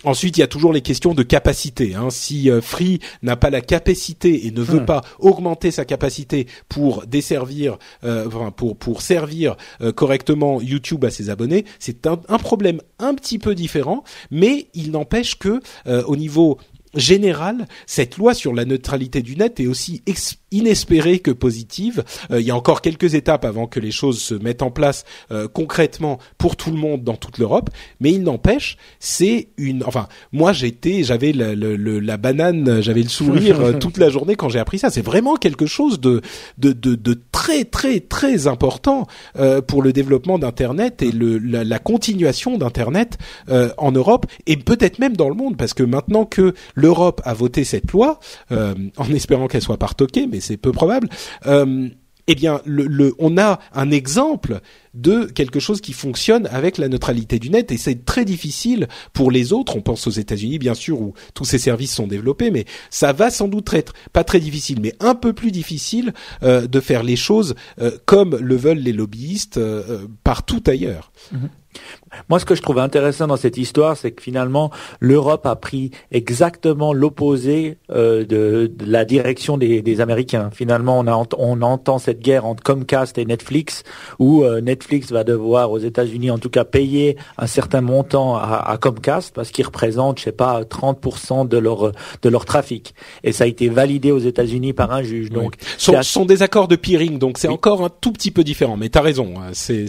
Ensuite, il y a toujours les questions de capacité. Hein. Si euh, Free n'a pas la capacité et ne veut hmm. pas augmenter sa capacité pour desservir, euh, enfin, pour pour servir euh, correctement YouTube à ses abonnés, c'est un, un, problème un petit peu différent. Mais il n'empêche que au niveau général, cette loi sur la neutralité du net est aussi inespérée que positive. Euh, il y a encore quelques étapes avant que les choses se mettent en place euh, concrètement pour tout le monde dans toute l'Europe, mais il n'empêche, c'est une. Enfin, moi j'étais, j'avais la banane, j'avais le sourire euh, toute la journée quand j'ai appris ça. C'est vraiment quelque chose de de, de, de très très très important pour le développement d'Internet et le, la, la continuation d'Internet en Europe et peut-être même dans le monde, parce que maintenant que l'Europe a voté cette loi, euh, en espérant qu'elle soit pas retoquée, mais c'est peu probable. Euh, eh bien, on a un exemple de quelque chose qui fonctionne avec la neutralité du net et c'est très difficile pour les autres. On pense aux États-Unis, bien sûr, où tous ces services sont développés, mais ça va sans doute être pas très difficile, mais un peu plus difficile euh, de faire les choses comme le veulent les lobbyistes partout ailleurs. Mm-hmm. Moi, ce que je trouve intéressant dans cette histoire, c'est que finalement, l'Europe a pris exactement l'opposé euh, de, la direction des, Américains. Finalement, on, on entend cette guerre entre Comcast et Netflix, où euh, Netflix va devoir, aux États-Unis en tout cas, payer un certain montant à, Comcast parce qu'il représente, je sais pas, 30% de leur de leur trafic. Et ça a été validé aux États-Unis par un juge. Donc, ce sont, des accords de peering, donc c'est encore un tout petit peu différent. Mais tu as raison. Hein. C'est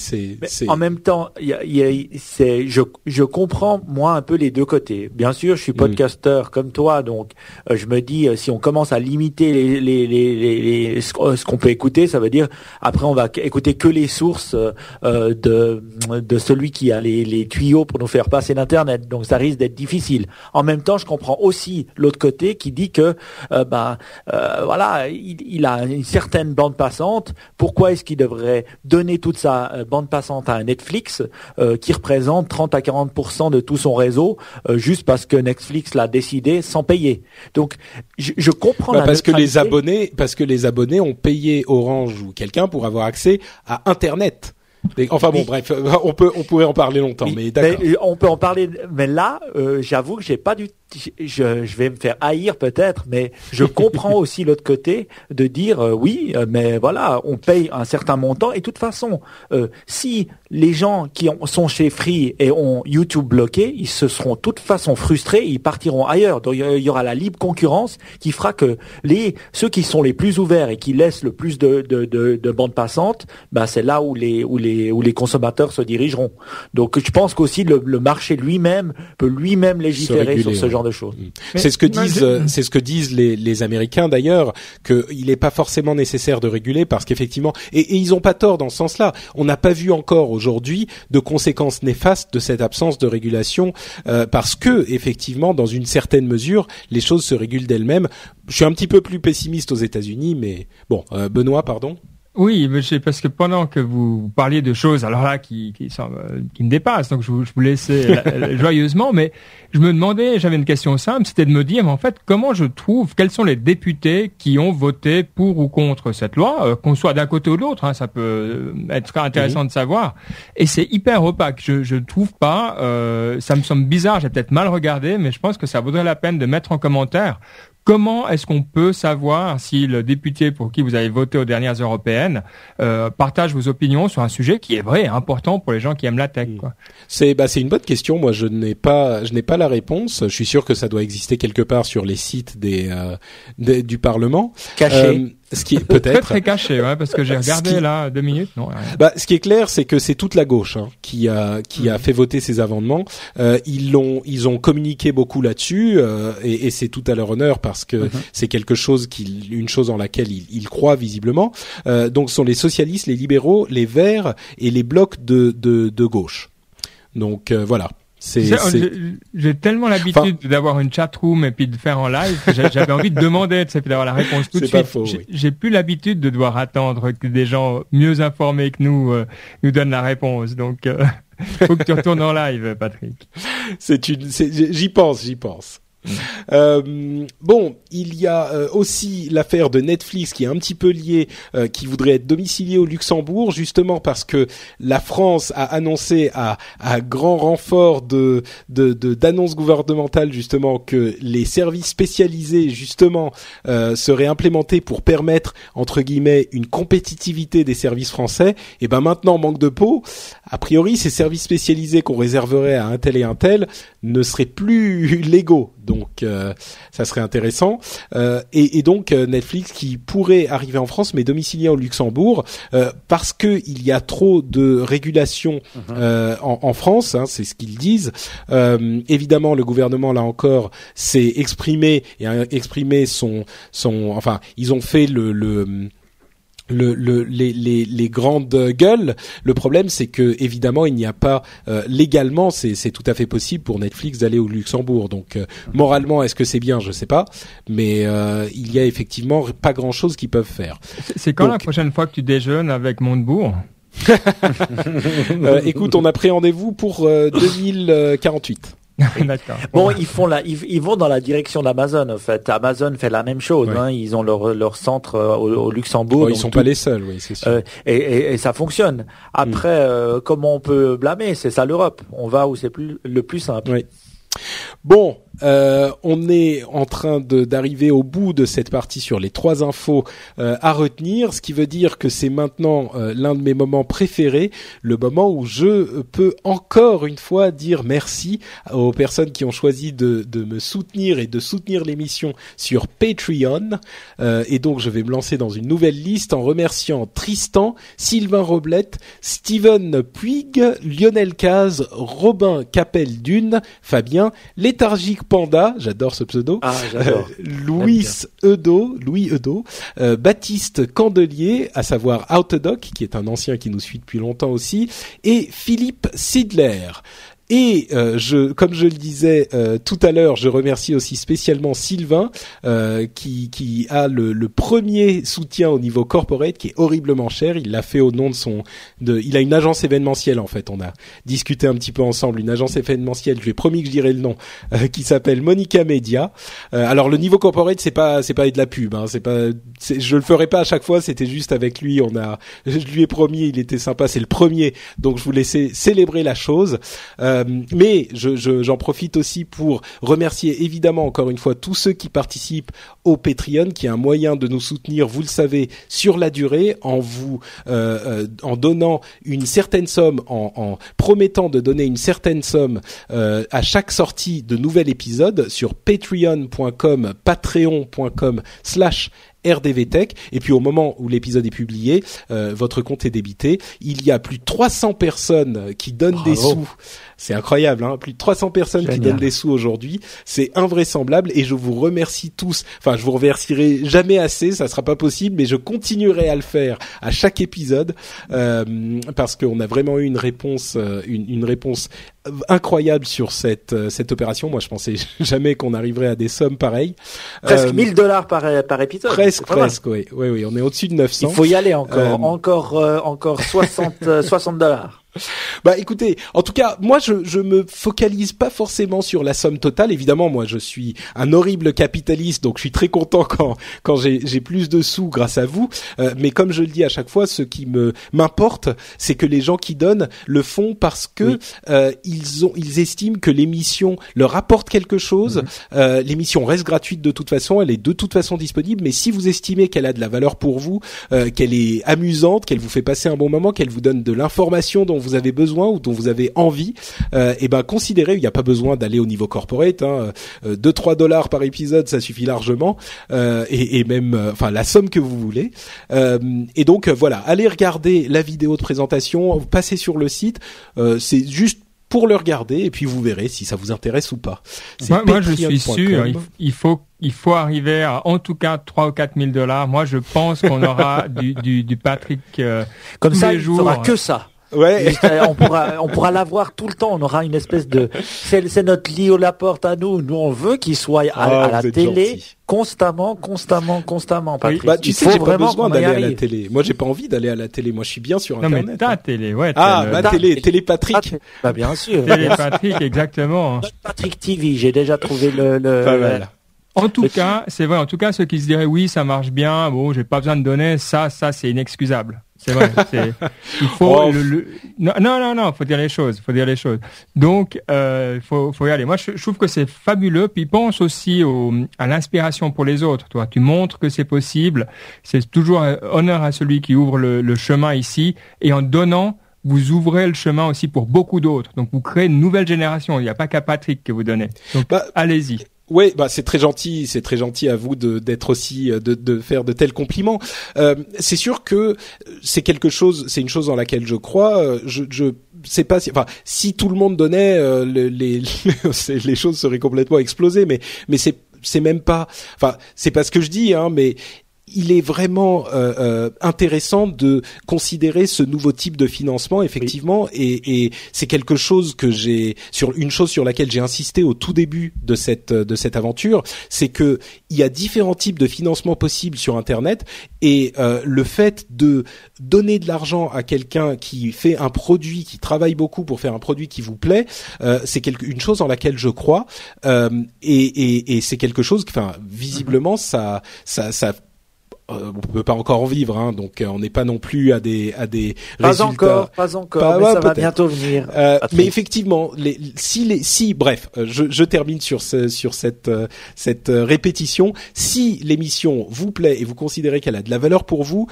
en même temps, il y a, y a c'est je je comprends moi un peu les deux côtés. Bien sûr, je suis mm. podcasteur comme toi, donc euh, je me dis euh, si on commence à limiter les les les, les, ce qu'on peut écouter, ça veut dire après on va écouter que les sources euh, de de celui qui a les les tuyaux pour nous faire passer l'internet. Donc ça risque d'être difficile. En même temps, je comprends aussi l'autre côté qui dit que ben voilà, il, il, a une certaine bande passante. Pourquoi est-ce qu'il devrait donner toute sa bande passante à un Netflix qui représente 30 à 40 de tout son réseau euh, juste parce que Netflix l'a décidé sans payer. Donc je, je comprends bah, parce que les abonnés parce que les abonnés ont payé Orange ou quelqu'un pour avoir accès à internet. Enfin bon, bref, on peut, on pourrait en parler longtemps, mais d'accord. On peut en parler, mais là, euh, j'avoue que j'ai pas du je, je, vais me faire haïr peut-être, mais je comprends aussi l'autre côté de dire euh, oui, euh, mais voilà, on paye un certain montant et de toute façon, euh, si les gens qui sont chez Free et ont YouTube bloqué, ils se seront de toute façon frustrés, ils partiront ailleurs. Donc il y aura la libre concurrence qui fera que les ceux qui sont les plus ouverts et qui laissent le plus de, de, de, de bandes passantes, bah c'est là où les où les où les consommateurs se dirigeront. Donc je pense qu'aussi le, le marché lui-même peut lui-même légiférer sur ce genre de choses. Mm. C'est ce que disent, euh, c'est ce que disent les, les Américains d'ailleurs, qu'il n'est pas forcément nécessaire de réguler parce qu'effectivement, et, et, ils ont pas tort dans ce sens-là. On n'a pas vu encore aujourd'hui de conséquences néfastes de cette absence de régulation euh, parce que effectivement, dans une certaine mesure, les choses se régulent d'elles-mêmes. Je suis un petit peu plus pessimiste aux États-Unis, mais bon, euh, Benoît, pardon. Oui, mais c'est parce que pendant que vous parliez de choses, alors là, qui qui, sont, euh, qui me dépassent, donc je vous, je vous laissais joyeusement, mais je me demandais, j'avais une question simple, c'était de me dire, mais en fait, comment je trouve, quels sont les députés qui ont voté pour ou contre cette loi, euh, qu'on soit d'un côté ou de l'autre, hein, ça peut être intéressant de savoir. Et c'est hyper opaque. Je je trouve pas, euh, ça me semble bizarre, j'ai peut-être mal regardé, mais je pense que ça vaudrait la peine de mettre en commentaire Comment est-ce qu'on peut savoir si le député pour qui vous avez voté aux dernières européennes euh, partage vos opinions sur un sujet qui est vrai, important pour les gens qui aiment la tech quoi? C'est bah c'est une bonne question. Moi, je n'ai pas je n'ai pas la réponse. Je suis sûr que ça doit exister quelque part sur les sites des, euh, des du Parlement. Caché. Ce qui est peut-être très caché, ouais, parce que j'ai regardé là deux minutes. Non, bah, ce qui est clair, c'est que c'est toute la gauche hein, qui a qui a mm. fait voter ces amendements. Euh, ils l'ont ils ont communiqué beaucoup là-dessus euh, et, et c'est tout à leur honneur parce que mm-hmm. c'est quelque chose qui une chose en laquelle ils, ils croient visiblement. Euh, donc, ce sont les socialistes, les libéraux, les Verts et les blocs de de, de gauche. Donc euh, voilà. J'ai tellement l'habitude d'avoir une chat room et puis de faire en live j'avais envie de demander d'avoir la réponse tout de suite. J'ai plus l'habitude de devoir attendre que des gens mieux informés que nous euh, nous donnent la réponse. Donc, euh, faut que tu retournes en live, Patrick. C'est une, j'y pense, j'y pense. Euh, bon, il y a euh, aussi l'affaire de Netflix qui est un petit peu liée, euh, qui voudrait être domicilié au Luxembourg, justement parce que la France a annoncé à, grand renfort d'annonces gouvernementales justement que les services spécialisés justement seraient implémentés pour permettre entre guillemets une compétitivité des services français. Et ben maintenant manque de peau. A priori, ces services spécialisés qu'on réserverait à un tel et un tel ne seraient plus légaux donc euh, ça serait intéressant. Euh, et, et, donc euh, Netflix qui pourrait arriver en France mais domicilié au Luxembourg parce que il y a trop de régulation mhm. en, en, France, hein, c'est ce qu'ils disent. évidemment, le gouvernement là encore s'est exprimé et a exprimé son son enfin ils ont fait le, le le, le, les, les, les, grandes gueules. Le problème, c'est que évidemment, il n'y a pas euh, légalement, c'est tout à fait possible pour Netflix d'aller au Luxembourg. Donc, euh, moralement, est-ce que c'est bien? Je sais pas, mais euh, il y a effectivement pas grand-chose qu'ils peuvent faire. C'est quand la prochaine fois que tu déjeunes avec Montebourg? Écoute, on a pris rendez-vous pour 2048. Bon, ils font la, ils, vont dans la direction d'Amazon en fait. Amazon fait la même chose. Hein. Ils ont leur leur centre euh, au, Luxembourg. Ils sont pas les seuls, oui, c'est sûr. Euh, et, et, et, ça fonctionne. Après, mm. euh, comment on peut blâmer? C'est ça l'Europe. On va où c'est plus le plus simple. Oui. Bon, euh, on est en train d'arriver au bout de cette partie sur les trois infos euh, à retenir, ce qui veut dire que c'est maintenant euh, l'un de mes moments préférés, le moment où je peux encore une fois dire merci aux personnes qui ont choisi de, me soutenir et de soutenir l'émission sur Patreon. et donc je vais me lancer dans une nouvelle liste en remerciant Tristan, Sylvain Roblette, Steven Puig, Lionel Caz, Robin Capel-Dune, Fabien, Léthargique Panda, j'adore ce pseudo. Ah, euh, Louis Eudo, Louis Eudo, euh, Baptiste Candelier, à savoir Autodoc, qui est un ancien qui nous suit depuis longtemps aussi, et Philippe Sidler. Et euh, je, comme je le disais euh, tout à l'heure, je remercie aussi spécialement Sylvain euh, qui, qui a le, le, premier soutien au niveau corporate qui est horriblement cher. Il l'a fait au nom de son, de, il a une agence événementielle en fait. On a discuté un petit peu ensemble, une agence événementielle. Je lui ai promis que je dirais le nom, qui s'appelle Monica Media. alors le niveau corporate, c'est pas, c'est pas de la pub. Hein, c'est pas, je le ferai pas à chaque fois. C'était juste avec lui. On a, je lui ai promis, il était sympa. C'est le premier, donc je vous laissais célébrer la chose. Euh, mais j'en je, profite aussi pour remercier évidemment encore une fois tous ceux qui participent au Patreon, qui est un moyen de nous soutenir, vous le savez, sur la durée, en vous euh, euh, en donnant une certaine somme, en, en, promettant de donner une certaine somme euh, à chaque sortie de nouvel épisode sur patreon.com, patreon.com slash RDVTech. Et puis au moment où l'épisode est publié, euh, votre compte est débité. Il y a plus de 300 personnes qui donnent des sous. C'est incroyable, hein plus de 300 personnes qui donnent des sous aujourd'hui. C'est invraisemblable et je vous remercie tous. Enfin, je vous remercierai jamais assez, ça sera pas possible, mais je continuerai à le faire à chaque épisode euh, parce qu'on a vraiment eu une réponse, euh, une, une réponse incroyable sur cette euh, cette opération. Moi, je pensais jamais qu'on arriverait à des sommes pareilles. Presque 1000 dollars par par épisode. Presque, presque, oui, oui, oui. On est au-dessus de 900. Il faut y aller encore, encore, encore 60 60 dollars. Bah écoutez, en tout cas, moi je je me focalise pas forcément sur la somme totale. Évidemment, moi je suis un horrible capitaliste, donc je suis très content quand quand j'ai j'ai plus de sous grâce à vous. Euh, mais comme je le dis à chaque fois, ce qui me m'importe, c'est que les gens qui donnent le font parce que euh, ils ont ils estiment que l'émission leur apporte quelque chose. Mhm. Euh, l'émission reste gratuite de toute façon, elle est de toute façon disponible. Mais si vous estimez qu'elle a de la valeur pour vous, qu'elle est amusante, qu'elle vous fait passer un bon moment, qu'elle vous donne de l'information dont vous avez besoin ou dont vous avez envie, euh, et ben considérez, il n'y a pas besoin d'aller au niveau corporate, hein, 2-3 euh, dollars par épisode, ça suffit largement, euh, et, et, même, euh, enfin la somme que vous voulez. Euh, et donc voilà, allez regarder la vidéo de présentation, passez sur le site, c'est juste pour le regarder et puis vous verrez si ça vous intéresse ou pas. Moi, moi, je suis sûr, il, faut il faut arriver à en tout cas 3 ou 4 000 dollars. Moi, je pense qu'on aura du, du, du Patrick euh, comme tous ça. Les jours. Il que ça. Ouais. on pourra, on pourra l'avoir tout le temps. On aura une espèce de, c'est notre lit la porte à nous. Nous, on veut qu'il soit à, ah, la télé constamment, constamment, constamment. Patrick. Bah, tu sais, j'ai pas besoin d'aller à la télé. Moi, j'ai pas envie d'aller à la télé. Moi, je suis bien sur Internet. Non, mais ta hein. télé, ouais. Ah, ma télé, télé Patrick. Bah, bien sûr. Télé Patrick, exactement. Patrick TV. J'ai déjà trouvé le, le, pas mal. En tout cas, c'est vrai. En tout cas, ceux qui se diraient oui, ça marche bien. Bon, j'ai pas besoin de donner. Ça, ça, c'est inexcusable. C'est vrai. il faut oh. le, non, non, non, faut dire les choses. Faut dire les choses. Donc, euh, faut, faut y aller. Moi, je, trouve que c'est fabuleux. Puis pense aussi au, à l'inspiration pour les autres. Toi, tu montres que c'est possible. C'est toujours honneur à celui qui ouvre le, le chemin ici. Et en donnant, vous ouvrez le chemin aussi pour beaucoup d'autres. Donc, vous créez une nouvelle génération. Il n'y a pas qu'à Patrick que vous donnez. Donc, bah, allez-y. Oui, bah c'est très gentil, c'est très gentil à vous de d'être aussi euh, de, de faire de tels compliments. Euh, c'est sûr que c'est quelque chose, c'est une chose dans laquelle je crois. Euh, je je sais pas si, enfin, si tout le monde donnait, euh, les, les les choses seraient complètement explosées. Mais mais c'est c'est même pas, enfin, c'est pas ce que je dis, hein, mais il est vraiment euh, euh, intéressant de considérer ce nouveau type de financement effectivement. Et, et c'est quelque chose que j'ai sur une chose sur laquelle j'ai insisté au tout début de cette de cette aventure c'est que il y a différents types de financement possibles sur internet. Et euh, le fait de donner de l'argent à quelqu'un qui fait un produit qui travaille beaucoup pour faire un produit qui vous plaît euh, c'est quelque une chose en laquelle je crois. Euh, et, et, et c'est quelque chose enfin visiblement ça ça ça euh, on peut pas encore en vivre, hein, donc euh, on n'est pas non plus à des à des pas résultats. Encore, pas encore, pas, mais ça va bientôt venir. Euh, mais effectivement, les, si les si bref, euh, je, je termine sur ce, sur cette cette répétition. Si l'émission vous plaît et vous considérez qu'elle a de la valeur pour vous,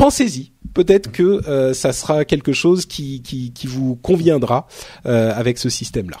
pensez-y. Peut-être que ça sera quelque chose qui qui, qui vous conviendra avec ce système-là.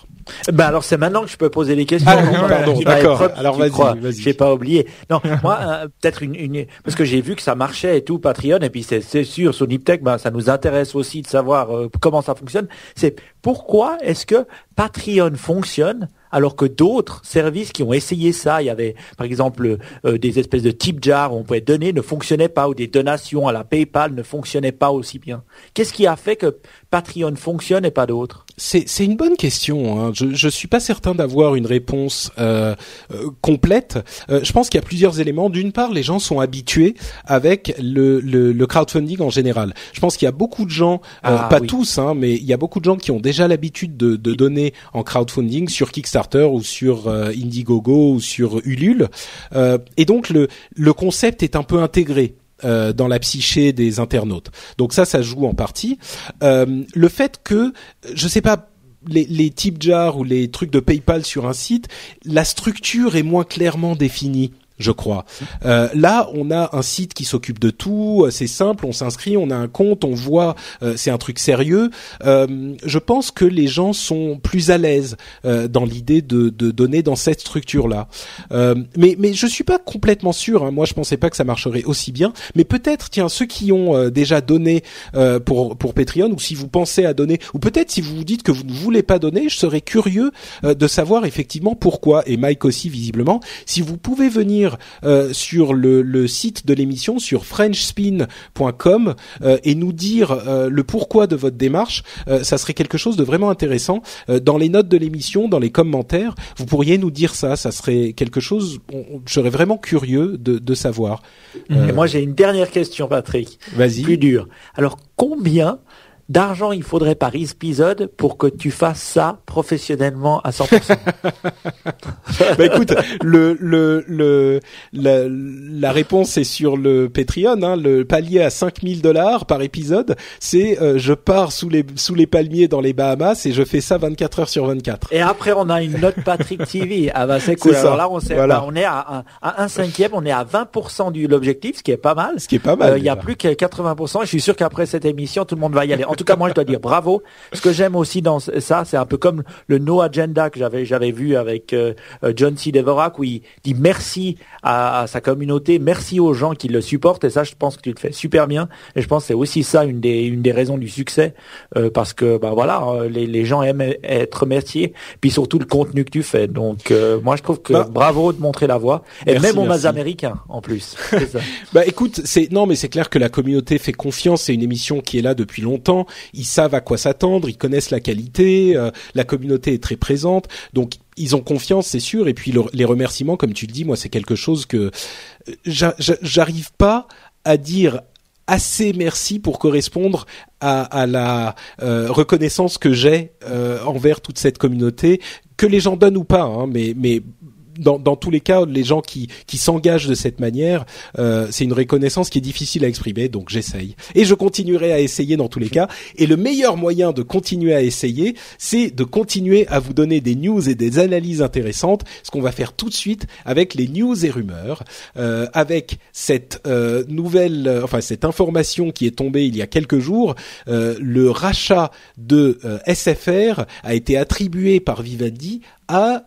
Ben alors c'est maintenant que je peux poser les questions. Ah, pardon, d'accord. Alors vas-y, vas-y. J'ai pas oublié. Non, moi euh, peut-être une, une, parce que j'ai vu que ça marchait et tout Patreon et puis c'est sûr sur Niptech, ben ça nous intéresse aussi de savoir euh, comment ça fonctionne. C'est pourquoi est-ce que Patreon fonctionne alors que d'autres services qui ont essayé ça, il y avait par exemple euh, des espèces de tip jar où on pouvait donner ne fonctionnaient pas ou des donations à la PayPal ne fonctionnaient pas aussi bien. Qu'est-ce qui a fait que Patreon fonctionne et pas d'autres C'est une bonne question. Hein. Je je suis pas certain d'avoir une réponse euh, euh, complète. Euh, je pense qu'il y a plusieurs éléments. D'une part, les gens sont habitués avec le le, le crowdfunding en général. Je pense qu'il y a beaucoup de gens, euh, ah, pas tous, hein, mais il y a beaucoup de gens qui ont déjà l'habitude de, de donner en crowdfunding sur Kickstarter ou sur euh, Indiegogo ou sur Ulule. et donc le le concept est un peu intégré euh, dans la psyché des internautes. Donc ça, ça joue en partie. Euh, le fait que, je sais pas, les, les tip jars ou les trucs de PayPal sur un site, la structure est moins clairement définie je crois. Euh, là, on a un site qui s'occupe de tout, c'est simple, on s'inscrit, on a un compte, on voit, euh, c'est un truc sérieux. Euh, je pense que les gens sont plus à l'aise euh, dans l'idée de, de, donner dans cette structure-là. Euh, mais mais je suis pas complètement sûr. Hein. Moi, je pensais pas que ça marcherait aussi bien. Mais peut-être, tiens, ceux qui ont euh, déjà donné pour pour Patreon, ou si vous pensez à donner, ou peut-être si vous vous dites que vous ne voulez pas donner, je serais curieux de savoir effectivement pourquoi. Et Mike aussi, visiblement, si vous pouvez venir euh, sur le, le, site de l'émission sur frenchspin.com euh, et nous dire euh, le pourquoi de votre démarche. ça serait quelque chose de vraiment intéressant. dans les notes de l'émission, dans les commentaires, vous pourriez nous dire ça. Ça serait quelque chose. je serais vraiment curieux de, de savoir. Et moi, j'ai une dernière question, Patrick. Vas-y. Plus dur. Alors, combien d'argent il faudrait par épisode pour que tu fasses ça professionnellement à 100% Bah écoute, le, le, le, la, la réponse est sur le Patreon, hein, le palier à 5000 dollars par épisode, c'est euh, je pars sous les, sous les palmiers dans les Bahamas et je fais ça 24 heures sur 24. Et après on a une note Patrick TV, ah bah c'est cool. Alors là on, sait, bah, on est à, à, un cinquième, on est à 20% de l'objectif, ce qui est pas mal. Ce qui est pas mal. Euh, il y a plus que 80%, je suis sûr qu'après cette émission tout le monde va y aller. En tout cas, moi, je dois dire bravo. Ce que j'aime aussi dans ça, c'est un peu comme le No Agenda que j'avais j'avais vu avec euh, euh, John C. Devorak, où il dit merci à, sa communauté, merci aux gens qui le supportent. Et ça, je pense que tu le fais super bien. Et je pense que c'est aussi ça une des une des raisons du succès, euh, parce que bah voilà, les, les gens aiment être remerciés. Puis surtout le contenu que tu fais. Donc moi, je trouve que bah, bravo de montrer la voie. Et même aux américains en plus. Ça. bah écoute, c'est non, mais c'est clair que la communauté fait confiance. C'est une émission qui est là depuis longtemps ils savent à quoi s'attendre, ils connaissent la qualité, euh, la communauté est très présente, donc ils ont confiance, c'est sûr. Et puis les remerciements, comme tu le dis, moi c'est quelque chose que euh, j'arrive pas à dire assez merci pour correspondre à, la euh, reconnaissance que j'ai envers toute cette communauté, que les gens donnent ou pas, hein, mais dans, dans, tous les cas, les gens qui, qui s'engagent de cette manière, euh, c'est une reconnaissance qui est difficile à exprimer, donc j'essaye. Et je continuerai à essayer dans tous les cas. Et le meilleur moyen de continuer à essayer, c'est de continuer à vous donner des news et des analyses intéressantes, ce qu'on va faire tout de suite avec les news et rumeurs, euh, avec cette euh, nouvelle, euh, enfin cette information qui est tombée il y a quelques jours, euh, le rachat de euh, SFR a été attribué par Vivendi à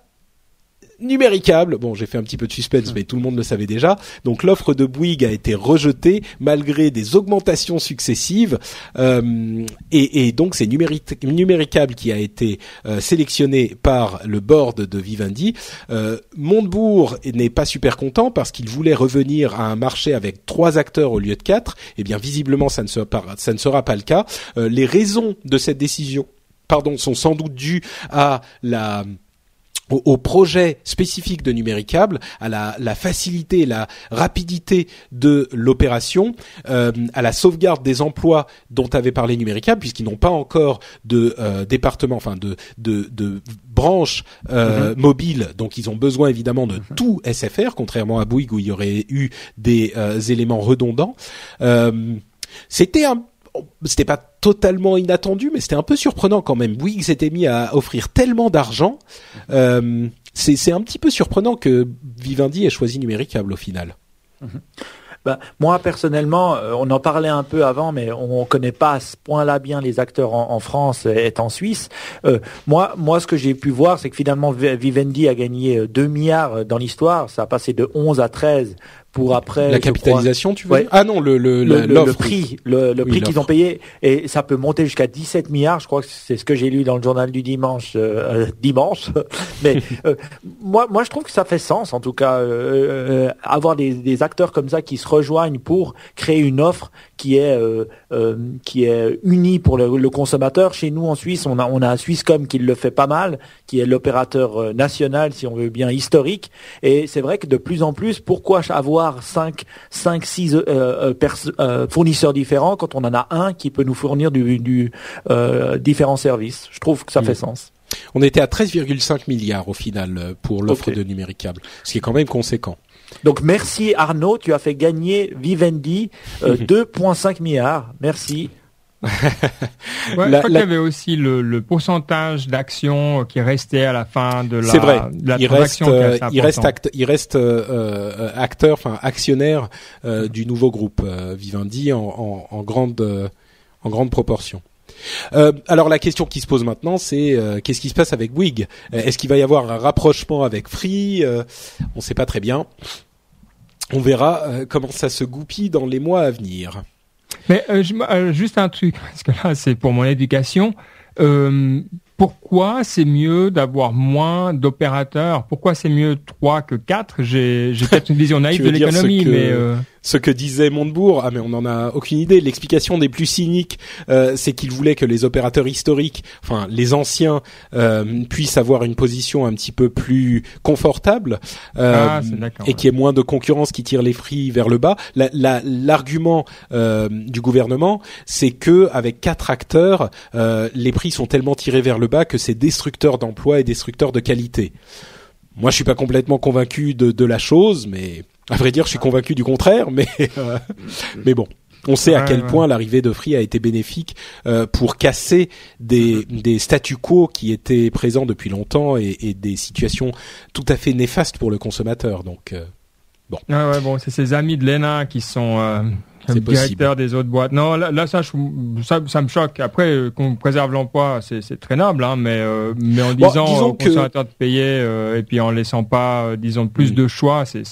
numéricable. Bon, j'ai fait un petit peu de suspense, mais tout le monde le savait déjà. Donc l'offre de Bouygues a été rejetée malgré des augmentations successives. Euh, et, et, donc c'est numéricable qui a été euh, sélectionné par le board de Vivendi. Euh, Montebourg n'est pas super content parce qu'il voulait revenir à un marché avec trois acteurs au lieu de quatre. Eh bien, visiblement, ça ne sera pas, ça ne sera pas le cas. Euh, les raisons de cette décision pardon, sont sans doute dues à la au, projet spécifique de Numéricable, à la, la facilité, la rapidité de l'opération, euh, à la sauvegarde des emplois dont avait parlé Numéricable, puisqu'ils n'ont pas encore de euh, département, enfin de, de, de branche euh, mm-hmm. mobile, donc ils ont besoin évidemment de mm-hmm. tout SFR, contrairement à Bouygues où il y aurait eu des euh, éléments redondants. Euh, c'était un c'était pas totalement inattendu, mais c'était un peu surprenant quand même. Bouygues s'était mis à offrir tellement d'argent. Euh, c'est un petit peu surprenant que Vivendi ait choisi Numéricable au final. Mhm. Bah, moi personnellement, euh, on en parlait un peu avant, mais on ne connaît pas à ce point-là bien les acteurs en, France et en Suisse. Euh, moi, moi, ce que j'ai pu voir, c'est que finalement Vivendi a gagné 2 milliards dans l'histoire. Ça a passé de 11 à 13 pour après la capitalisation tu vois ah non le le, le, le prix le, le prix qu'ils ont payé et ça peut monter jusqu'à 17 milliards je crois que c'est ce que j'ai lu dans le journal du dimanche euh, euh dimanche. Mais euh, moi moi je trouve que ça fait sens en tout cas euh, avoir des, des acteurs comme ça qui se rejoignent pour créer une offre qui est qui est unie pour le, consommateur. Chez nous en Suisse on a on a un Swisscom qui le fait pas mal qui est l'opérateur national si on veut bien historique. Et c'est vrai que de plus en plus pourquoi avoir 5, 5 6 fournisseurs différents quand on en a un qui peut nous fournir du, du euh, différents services. Je trouve que ça mm. fait sens. On était à 13,5 milliards au final pour l'offre de numéricable, ce qui est quand même conséquent. Donc merci Arnaud, tu as fait gagner Vivendi 2,5 euh, milliards. Merci. ouais, je crois qu'il y avait aussi le, le pourcentage d'actions qui restait à la fin de la, C'est vrai. la il reste, euh, il reste, il reste euh, acteur, enfin actionnaire euh, du nouveau groupe euh, Vivendi en, en, en grande, en grande proportion. alors la question qui se pose maintenant, c'est qu'est-ce qui se passe avec Bouygues? Est-ce qu'il va y avoir un rapprochement avec Free? On ne sait pas très bien. On verra comment ça se goupille dans les mois à venir. Mais euh, euh, juste un truc, parce que là c'est pour mon éducation. Euh, pourquoi c'est mieux d'avoir moins d'opérateurs? Pourquoi c'est mieux 3 que 4 J'ai peut-être une vision naïve de l'économie, mais... Euh, ce que disait Montebourg, ah mais on n'en a aucune idée. L'explication des plus cyniques, euh, c'est qu'il voulait que les opérateurs historiques, enfin les anciens, euh, puissent avoir une position un petit peu plus confortable euh, ah, et qu'il y ait moins de concurrence qui tire les prix vers le bas. L'argument la, du gouvernement, c'est que avec quatre acteurs, les prix sont tellement tirés vers le bas que c'est destructeur d'emplois et destructeur de qualité. Moi, je suis pas complètement convaincu de, de la chose, mais à vrai dire, je suis convaincu du contraire, mais euh, mais bon. On sait à quel point l'arrivée de Free a été bénéfique euh, pour casser des, des statu quo qui étaient présents depuis longtemps et, et, des situations tout à fait néfastes pour le consommateur. Donc euh, bon. Ouais, ouais, bon, c'est ses amis de l'ENA qui sont euh, directeur des autres boîtes. Non, là, là ça, ça, ça, me choque. Après, qu'on préserve l'emploi, c'est très noble, hein, mais mais en disant aux consommateurs de payer et puis en laissant pas, disons, plus mm. de choix, c'est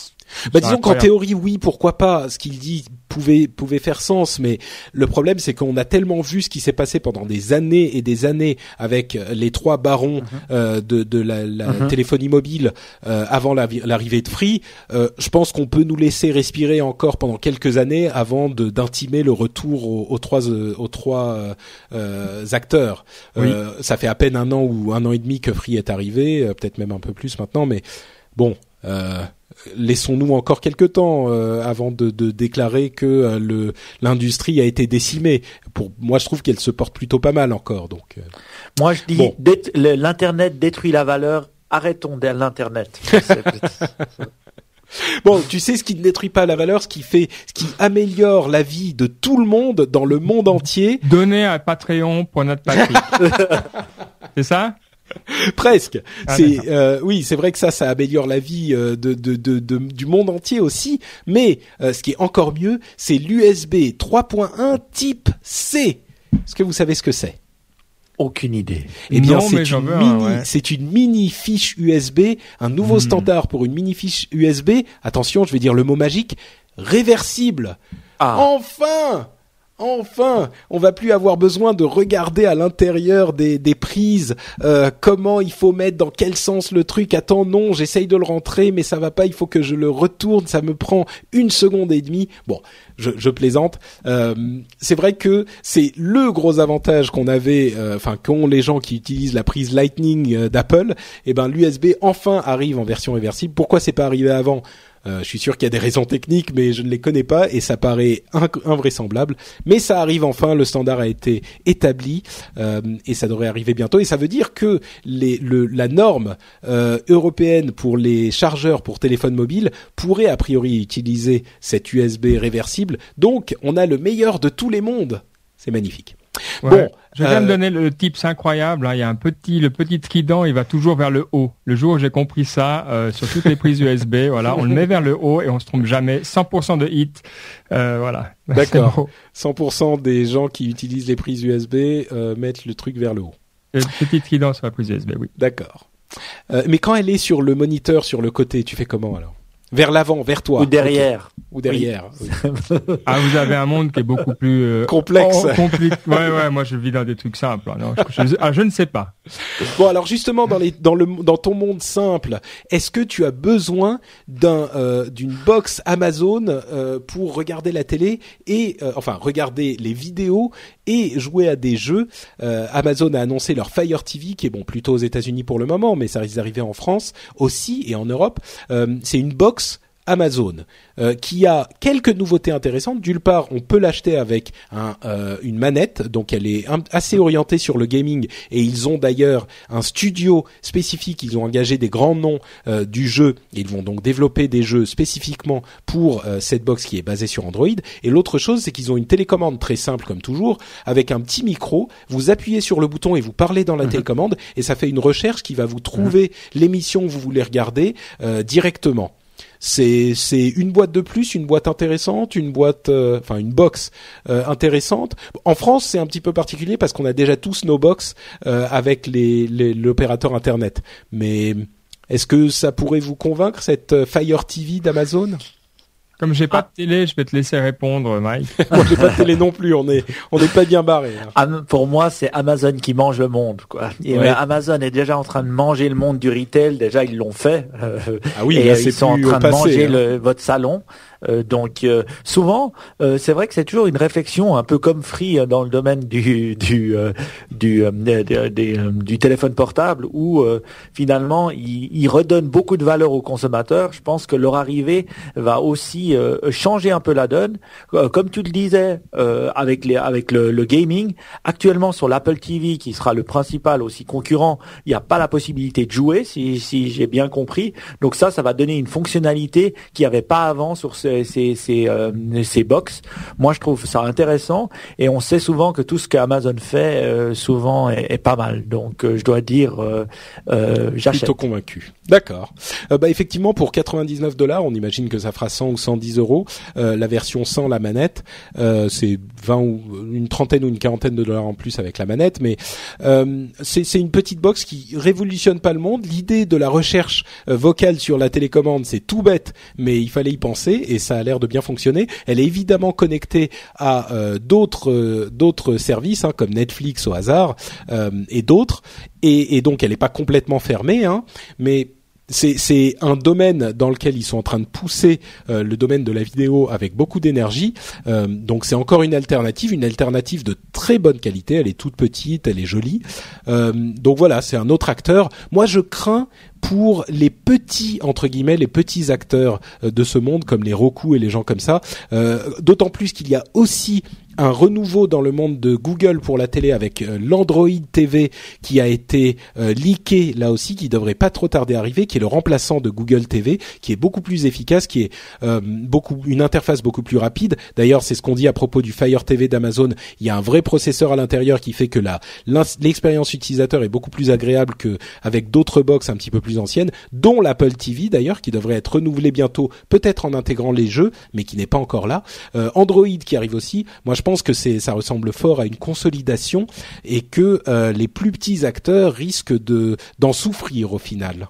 bah, disons qu'en théorie, oui, pourquoi pas. Ce qu'il dit pouvait pouvait faire sens, mais le problème c'est qu'on a tellement vu ce qui s'est passé pendant des années et des années avec les trois barons mhm. euh, de, de la, la mhm. téléphonie mobile euh, avant l'arrivée de Free. Euh, je pense qu'on peut nous laisser respirer encore pendant quelques années avant d'intimer le retour aux, aux trois aux trois acteurs. ça fait à peine un an ou un an et demi que Free est arrivé, peut-être même un peu plus maintenant, mais bon. Euh, laissons-nous encore quelques temps euh, avant de, de, déclarer que euh, le l'industrie a été décimée. Pour moi, je trouve qu'elle se porte plutôt pas mal encore. Donc, euh. moi, je dis l'internet détruit la valeur. Arrêtons l'internet. Bon, tu sais ce qui ne détruit pas la valeur, ce qui fait, ce qui améliore la vie de tout le monde dans le monde entier. Donner à Patreon pour notre patrie. C'est ça? Presque. Ah, c'est euh, oui, c'est vrai que ça, ça améliore la vie euh, de, de, de, du monde entier aussi. Mais euh, ce qui est encore mieux, c'est l'USB 3.1 Type C. Est-ce que vous savez ce que c'est? Aucune idée. Eh bien, c'est une, mini, c'est une mini fiche USB, un nouveau hmm. standard pour une mini fiche USB. Attention, je vais dire le mot magique réversible. Ah. Enfin Enfin, on va plus avoir besoin de regarder à l'intérieur des, des prises euh, comment il faut mettre dans quel sens le truc. Attends, non, j'essaye de le rentrer, mais ça va pas. Il faut que je le retourne. Ça me prend une seconde et demie. Bon, je, plaisante. Euh, c'est vrai que c'est le gros avantage qu'on avait, euh, enfin qu'ont les gens qui utilisent la prise Lightning d'Apple. Et eh ben l'USB enfin arrive en version réversible. Pourquoi c'est pas arrivé avant? Euh, je suis sûr qu'il y a des raisons techniques, mais je ne les connais pas et ça paraît invraisemblable. Mais ça arrive enfin, le standard a été établi euh, et ça devrait arriver bientôt. Et ça veut dire que les, le, la norme euh, européenne pour les chargeurs pour téléphone mobile pourrait a priori utiliser cette USB réversible. Donc, on a le meilleur de tous les mondes. C'est magnifique. Bon, je viens de euh, donner le tips incroyable. Hein. Il y a un petit, le petit trident, il va toujours vers le haut. Le jour où j'ai compris ça, euh, sur toutes les prises USB, voilà, on le met vers le haut et on se trompe jamais. 100% de hit, euh, voilà. D'accord. 100% des gens qui utilisent les prises USB mettent le truc vers le haut. Le petit trident sur la prise USB, oui. D'accord. mais quand elle est sur le moniteur, sur le côté, tu fais comment alors? Vers l'avant, vers toi. Ou derrière. Ou derrière. ah, vous avez un monde qui est beaucoup plus euh, complexe. ouais, ouais. Moi, je vis dans des trucs simples. Hein. Non, je, ah, je ne sais pas. Bon, alors justement, dans les, dans le, dans ton monde simple, est-ce que tu as besoin d'un, euh, d'une box Amazon euh, pour regarder la télé et, euh, enfin, regarder les vidéos et jouer à des jeux Amazon a annoncé leur Fire TV, qui est bon plutôt aux États-Unis pour le moment, mais ça risque d'arriver en France aussi et en Europe. c'est une box Amazon, euh, qui a quelques nouveautés intéressantes. D'une part, on peut l'acheter avec un, euh, une manette, donc elle est assez orientée sur le gaming, et ils ont d'ailleurs un studio spécifique. Ils ont engagé des grands noms euh, du jeu, et ils vont donc développer des jeux spécifiquement pour cette box qui est basée sur Android. Et l'autre chose, c'est qu'ils ont une télécommande très simple comme toujours, avec un petit micro. Vous appuyez sur le bouton et vous parlez dans la mhm. télécommande, et ça fait une recherche qui va vous trouver mhm. l'émission que vous voulez regarder directement c'est une boîte de plus, une boîte intéressante, une boîte, euh, enfin une box euh, intéressante. En France, c'est un petit peu particulier parce qu'on a déjà tous nos box euh, avec l'opérateur internet. Mais est-ce que ça pourrait vous convaincre cette Fire TV d'Amazon? Comme j'ai pas de télé, je vais te laisser répondre, Mike. Moi, j'ai pas de télé non plus. On est, on n'est pas bien barré. hein. Am- Pour moi, c'est Amazon qui mange le monde. Quoi. Et Ouais. euh, Amazon est déjà en train de manger le monde du retail. Déjà, ils l'ont fait. Euh, Ah oui, et là, ils sont en train de manger hein. le- votre salon. Euh, donc euh, souvent, euh, c'est vrai que c'est toujours une réflexion un peu comme Free euh, dans le domaine du du du, du téléphone portable où finalement ils, ils redonnent beaucoup de valeur aux consommateurs. Je pense que leur arrivée va aussi changer un peu la donne. Comme tu le disais avec les avec le, le gaming, actuellement sur l'Apple TV qui sera le principal aussi concurrent, il n'y a pas la possibilité de jouer si si j'ai bien compris. Donc ça, ça va donner une fonctionnalité qu'il n'y avait pas avant sur ces ces ces, euh, ces box. Moi, je trouve ça intéressant et on sait souvent que tout ce qu'Amazon fait euh, souvent est, pas mal. Donc euh, je dois dire, euh, euh, j'achète. Plutôt convaincu. D'accord. Euh, bah effectivement, pour 99 dollars, on imagine que ça fera 100 ou 110 euros. Euh, la version sans la manette, euh, c'est 20 ou une trentaine ou une quarantaine de dollars en plus avec la manette, mais euh, c'est une petite box qui révolutionne pas le monde. L'idée de la recherche euh, vocale sur la télécommande, c'est tout bête, mais il fallait y penser et ça a l'air de bien fonctionner. Elle est évidemment connectée à euh, d'autres euh, d'autres services hein, comme Netflix au hasard euh, et d'autres, et, et donc elle n'est pas complètement fermée, hein, mais c'est un domaine dans lequel ils sont en train de pousser euh, le domaine de la vidéo avec beaucoup d'énergie. Euh, donc c'est encore une alternative, une alternative de très bonne qualité. Elle est toute petite, elle est jolie. Euh, donc voilà, c'est un autre acteur. Moi, je crains pour les petits entre guillemets les petits acteurs euh, de ce monde comme les Roku et les gens comme ça. D'autant plus qu'il y a aussi un renouveau dans le monde de Google pour la télé avec euh, l'Android TV qui a été euh, leaké là aussi, qui devrait pas trop tarder à arriver, qui est le remplaçant de Google TV, qui est beaucoup plus efficace, qui est euh, beaucoup une interface beaucoup plus rapide. D'ailleurs, c'est ce qu'on dit à propos du Fire TV d'Amazon. Il y a un vrai processeur à l'intérieur qui fait que la l'expérience utilisateur est beaucoup plus agréable que avec d'autres box un petit peu plus anciennes, dont l'Apple TV d'ailleurs, qui devrait être renouvelé bientôt, peut-être en intégrant les jeux, mais qui n'est pas encore là. Euh, Android qui arrive aussi. Moi, pense que c'est ça ressemble fort à une consolidation et que euh, les plus petits acteurs risquent de d'en souffrir au final.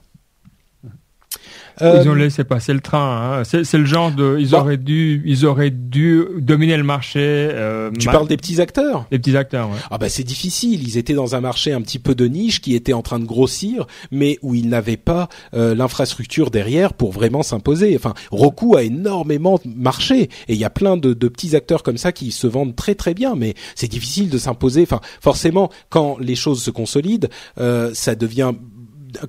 Euh, Ils ont laissé passer le train. Hein. C'est c'est le genre de. Ils Bah. auraient dû. Ils auraient dû dominer le marché. Euh, tu ma- parles des petits acteurs des petits acteurs. Ouais. Ah bah c'est difficile. Ils étaient dans un marché un petit peu de niche qui était en train de grossir, mais où ils n'avaient pas euh, l'infrastructure derrière pour vraiment s'imposer. Enfin, Roku a énormément marché et il y a plein de, de petits acteurs comme ça qui se vendent très très bien, mais c'est difficile de s'imposer. Enfin, forcément, quand les choses se consolident, euh, ça devient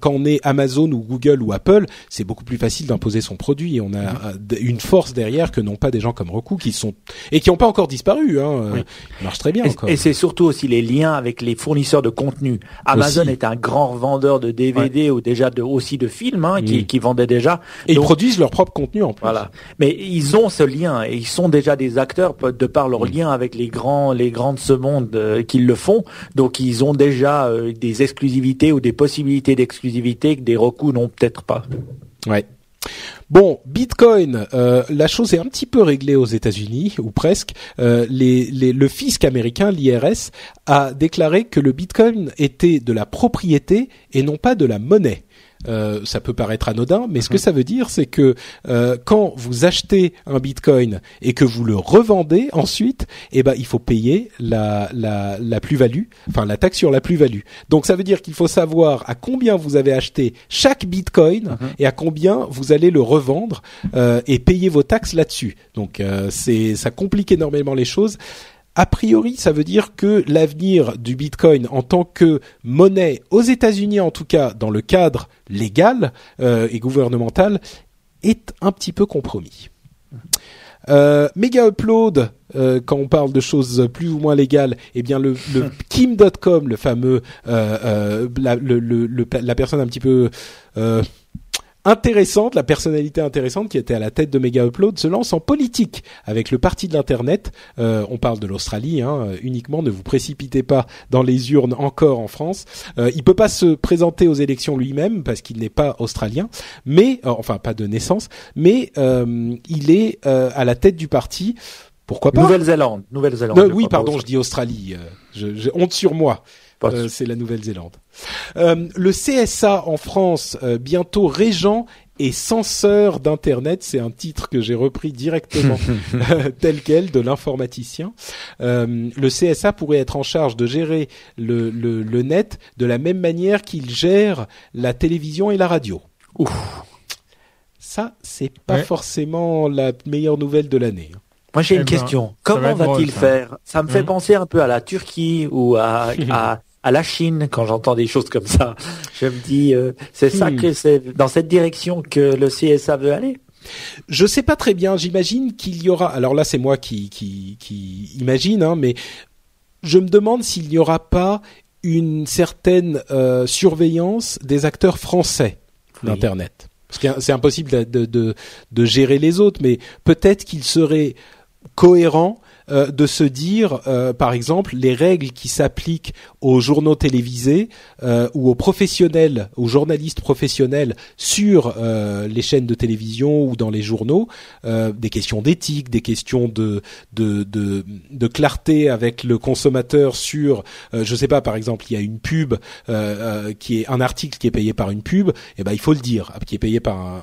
quand on est Amazon ou Google ou Apple, c'est beaucoup plus facile d'imposer son produit. On a d- une force derrière que n'ont pas des gens comme Roku qui sont et qui n'ont pas encore disparu. Hein. Euh, Oui. Ils marchent très bien Et, encore. et c'est surtout aussi les liens avec les fournisseurs de contenu. Amazon Aussi. est un grand revendeur de DVD ou déjà de, aussi de films hein, qui, Mm. qui vendaient déjà. Et ils Donc, produisent leur propre contenu en plus. Voilà. Mais ils ont ce lien et ils sont déjà des acteurs de par leur lien avec les grands, les grands de ce monde euh, qui le font. Donc ils ont déjà euh, des exclusivités ou des possibilités d'exclusivité que des Roku n'ont peut-être pas. Ouais. Bon, Bitcoin, euh, la chose est un petit peu réglée aux États-Unis ou presque. Euh, le fisc américain, l'IRS, a déclaré que le Bitcoin était de la propriété et non pas de la monnaie. Euh, ça peut paraître anodin, mais ce que ça veut dire, c'est que euh, quand vous achetez un Bitcoin et que vous le revendez ensuite, eh ben il faut payer la la, la plus-value, enfin la taxe sur la plus-value. Donc ça veut dire qu'il faut savoir à combien vous avez acheté chaque Bitcoin et à combien vous allez le revendre euh, et payer vos taxes là-dessus. Donc euh, c'est ça complique énormément les choses. A priori, ça veut dire que l'avenir du Bitcoin en tant que monnaie aux États-Unis, en tout cas dans le cadre légal euh, et gouvernemental, est un petit peu compromis. Euh, Mega Upload, euh, quand on parle de choses plus ou moins légales, eh bien le, le Kim.com, le fameux, euh, la, le, le- le- la personne un petit peu intéressante, la personnalité intéressante qui était à la tête de Mega Upload, se lance en politique avec le parti de l'internet. Euh, on parle de l'Australie hein, euh, uniquement. Ne vous précipitez pas dans les urnes encore en France. Euh, il peut pas se présenter aux élections lui-même parce qu'il n'est pas australien, mais euh, enfin pas de naissance, mais euh, il est euh, à la tête du parti. Pourquoi pas? Nouvelle-Zélande, Nouvelle-Zélande. Oui, pardon, je dis Australie. euh, je, je- honte sur moi. Euh, c'est la Nouvelle-Zélande. Euh, le CSA en France, euh, bientôt régent et censeur d'internet. C'est un titre que j'ai repris directement tel quel de l'informaticien. Euh, le CSA pourrait être en charge de gérer le, le, le net de la même manière qu'il gère la télévision et la radio. Ouf. Ça, c'est pas Ouais. forcément la meilleure nouvelle de l'année. Moi j'ai Eh une ben, question. Comment va-t-il faire? Ça me fait Mhm. penser un peu à la Turquie ou à, à, à la Chine quand j'entends des choses comme ça. Je me dis, euh, c'est ça Hmm. que c'est dans cette direction que le CSA veut aller. Je sais pas très bien. J'imagine qu'il y aura. Alors là, c'est moi qui qui, qui imagine, hein, mais je me demande s'il n'y aura pas une certaine euh, surveillance des acteurs français Oui. d'internet. Parce que c'est impossible de, de, de, de gérer les autres, mais peut-être qu'il serait cohérent euh, de se dire, euh, par exemple, les règles qui s'appliquent aux journaux télévisés euh, ou aux professionnels, aux journalistes professionnels sur euh, les chaînes de télévision ou dans les journaux, euh, des questions d'éthique, des questions de, de, de, de clarté avec le consommateur sur, euh, je sais pas, par exemple, il y a une pub qui est un article qui est payé par une pub, et ben il faut le dire, qui est payé par un,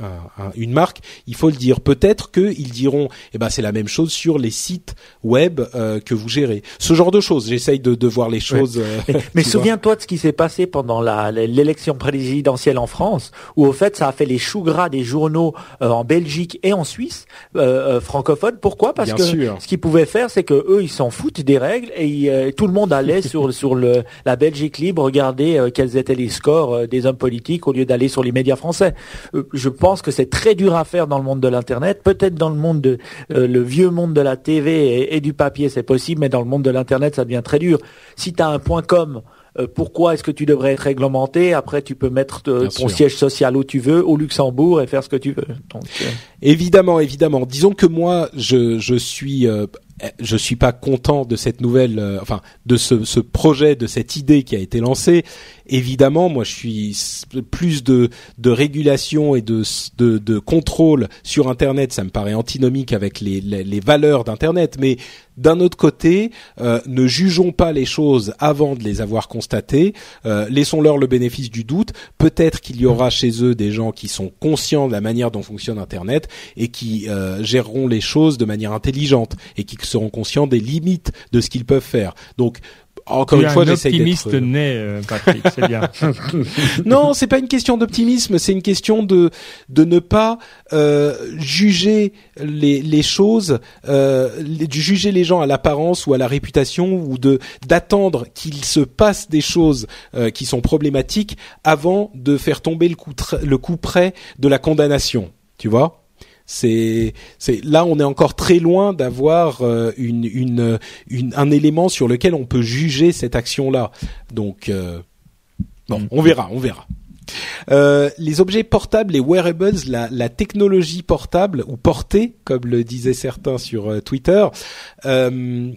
un- un- un- une marque, il faut le dire. Peut-être qu'ils diront, eh ben c'est la même chose sur les sites web euh, que vous gérez. Ce genre de choses. J'essaye de, de voir les choses. euh, Mais, souviens-toi de ce qui s'est passé pendant l'élection présidentielle en France, où au fait ça a fait les choux gras des journaux euh, en Belgique et en Suisse euh, francophones. Pourquoi? Parce Bien que sûr. ce qu'ils pouvaient faire, c'est que eux ils s'en foutent des règles et ils, euh, tout le monde allait sur sur le la Belgique libre regarder quels étaient les scores des hommes politiques au lieu d'aller sur les médias français. Je pense que c'est très dur à faire dans le monde de l'internet. Peut-être dans le monde de euh, le vieux monde de la TV et, et du papier, c'est possible, mais dans le monde de l'internet, ça devient très dur. Si tu as un point com euh, pourquoi est-ce que tu devrais être réglementé? Après, tu peux mettre euh, ton sûr. siège social où tu veux, au Luxembourg, et faire ce que tu veux. Donc, euh, Évidemment, évidemment. Disons que moi, je, je suis, euh, je suis pas content de cette nouvelle, euh, enfin, de ce, projet, de cette idée qui a été lancée. Évidemment, moi, je suis plus de, régulation et de, de, de contrôle sur Internet. Ça me paraît antinomique avec les, les, les valeurs d'Internet. Mais d'un autre côté, euh, ne jugeons pas les choses avant de les avoir constatées. Euh, Laissons-leur le bénéfice du doute. Peut-être qu'il y aura chez eux des gens qui sont conscients de la manière dont fonctionne Internet et qui euh, géreront les choses de manière intelligente et qui seront conscients des limites de ce qu'ils peuvent faire. Donc encore tu une fois, un optimiste né, euh, Patrick, c'est bien. non, c'est pas une question d'optimisme, c'est une question de de ne pas euh, juger les les choses, euh, les- juger les gens à l'apparence ou à la réputation ou de d'attendre qu'il se passe des choses euh, qui sont problématiques avant de faire tomber le coup le coup près de la condamnation. Tu vois? C'est c'est là on est encore très loin d'avoir euh, une, une une un élément sur lequel on peut juger cette action là donc euh, bon on verra on verra. Euh, les objets portables, les wearables, la, la technologie portable ou portée, comme le disaient certains sur euh, Twitter, euh,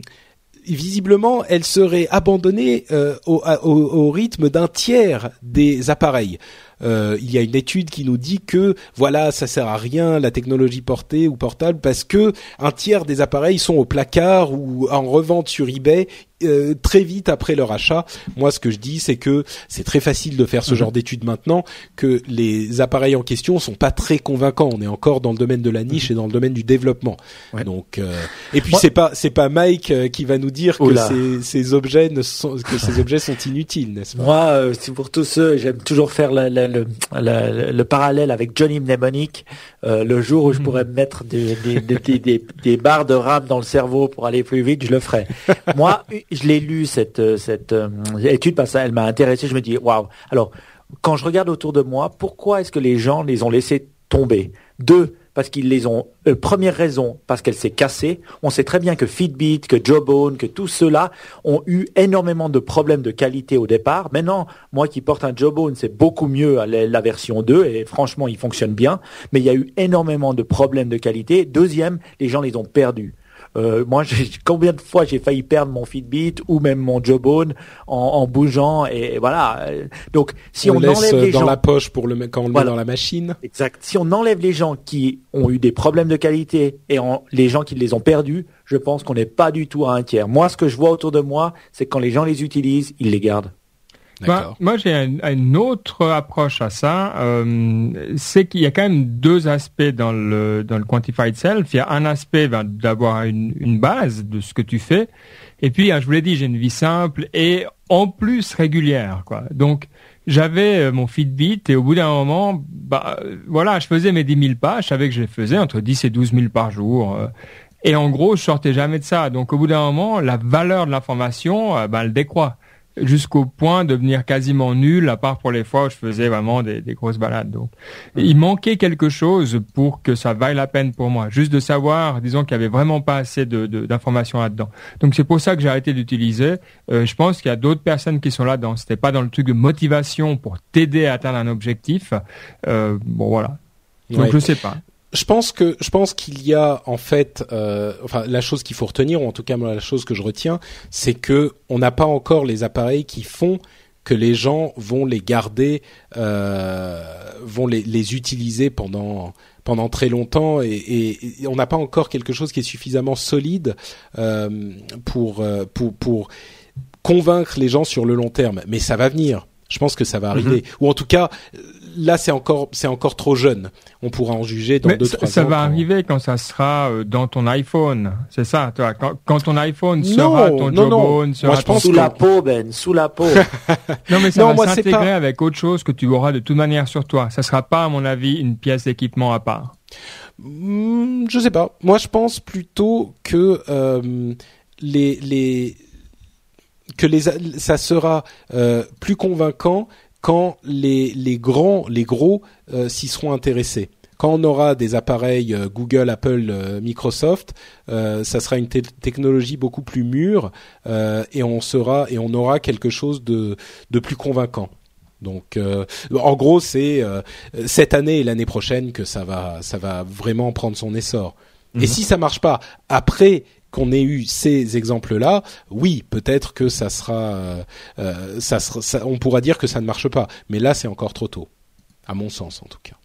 visiblement, elle serait abandonnée euh, au, au- au rythme d'un tiers des appareils. Euh, il y a une étude qui nous dit que voilà, ça sert à rien la technologie portée ou portable parce que un tiers des appareils sont au placard ou en revente sur eBay euh, très vite après leur achat. Moi, ce que je dis, c'est que c'est très facile de faire ce genre d'études maintenant, que les appareils en question sont pas très convaincants. On est encore dans le domaine de la niche et dans le domaine du développement. Ouais. Donc, euh, et puis c'est pas c'est pas Mike euh, qui va nous dire que Oula. ces, ces objets ne sont que ces objets sont inutiles, n'est-ce pas? Moi, euh, c'est pour tous ceux, j'aime toujours faire le, le, le, le- le parallèle avec Johnny Mnemonic. Euh, le jour où je pourrais me mettre des, des, des, des, des- des barres de RAM dans le cerveau pour aller plus vite, je le ferai. Moi, je l'ai lu cette, euh, cette euh, étude parce qu'elle m'a intéressé. Je me dis, waouh. Alors, quand je regarde autour de moi, pourquoi est-ce que les gens les ont laissés tomber? Deux, parce qu'ils les ont. euh, première raison, parce qu'elle s'est cassée. On sait très bien que Fitbit, que Jawbone, que tous ceux-là ont eu énormément de problèmes de qualité au départ. Maintenant, moi qui porte un Jawbone, c'est beaucoup mieux à la, la version 2 et franchement, il fonctionne bien. Mais il y a eu énormément de problèmes de qualité. Deuxième, les gens les ont perdus. Euh, moi, j'ai- combien de fois j'ai failli perdre mon Fitbit ou même mon Jawbone en, en bougeant et voilà. Donc, si on, on, laisse enlève les dans gens, la poche pour le mettre- quand on le Voilà. met dans la machine. Exact. Si on enlève les gens qui ont eu des problèmes de qualité et en- les gens qui les ont perdus, je pense qu'on n'est pas du tout à un tiers. Moi, ce que je vois autour de moi, c'est que quand les gens les utilisent, ils les gardent. Bah, moi, j'ai une autre approche à ça. Euh, c'est qu'il y a quand même deux aspects dans le dans le quantified self. Il y a un aspect ben, d'avoir une, une base de ce que tu fais, et puis, hein, je vous l'ai dit, j'ai une vie simple et en plus régulière, quoi. Donc, j'avais euh, mon Fitbit et au bout d'un moment, bah voilà, je faisais mes 10 000 pas. Je savais que je les faisais entre 10 et 12 000 par jour. Euh, et en gros, je sortais jamais de ça. Donc, au bout d'un moment, la valeur de l'information, bah, elle décroît jusqu'au point de devenir quasiment nul, à part pour les fois où je faisais vraiment des, grosses balades. Donc, il manquait quelque chose pour que ça vaille la peine pour moi, juste de savoir, disons qu'il y avait vraiment pas assez d'informations de, là-dedans. Donc c'est pour ça que j'ai arrêté d'utiliser. Euh, je pense qu'il y a d'autres personnes qui sont là-dedans. C'était pas dans le truc de motivation pour t'aider à atteindre un objectif. Euh, bon voilà. Donc je sais pas je pense que je pense qu'il y a en fait, euh, enfin la chose qu'il faut retenir, ou en tout cas moi, la chose que je retiens, c'est que on n'a pas encore les appareils qui font que les gens vont les garder, euh, vont les, les, utiliser pendant pendant très longtemps, et, et, on n'a pas encore quelque chose qui est suffisamment solide euh, pour euh, pour pour convaincre les gens sur le long terme. Mais ça va venir. Je pense que ça va arriver, mm-hmm. ou en tout cas là c'est encore c'est encore trop jeune. On pourra en juger dans deux trois ans. Ça va arriver quand ça sera euh, dans ton iPhone. C'est ça, toi. Quand, quand, ton iPhone sera ton non, Jawbone, sera moi, je pense sous la peau, Ben, sous la peau. non mais ça va s'intégrer avec autre chose que tu auras de toute manière sur toi. Ça sera pas, à mon avis, une pièce d'équipement à part. Hmm, je sais pas. Moi, je pense plutôt que euh, les les que les ça sera euh, plus convaincant quand les, les grands, les gros euh, s'y seront intéressés. Quand on aura des appareils euh, Google, Apple, euh, Microsoft, ça sera une technologie beaucoup plus mûre et on sera et on aura quelque chose de, de plus convaincant. Donc, en gros, c'est cette année et l'année prochaine que ça va, ça va vraiment prendre son essor. Et mhm. si ça marche pas après qu'on ait eu ces exemples-là, oui, peut-être que ça sera, euh, euh, ça sera, on pourra dire que ça ne marche pas. Mais là, c'est encore trop tôt, à mon sens en tout cas.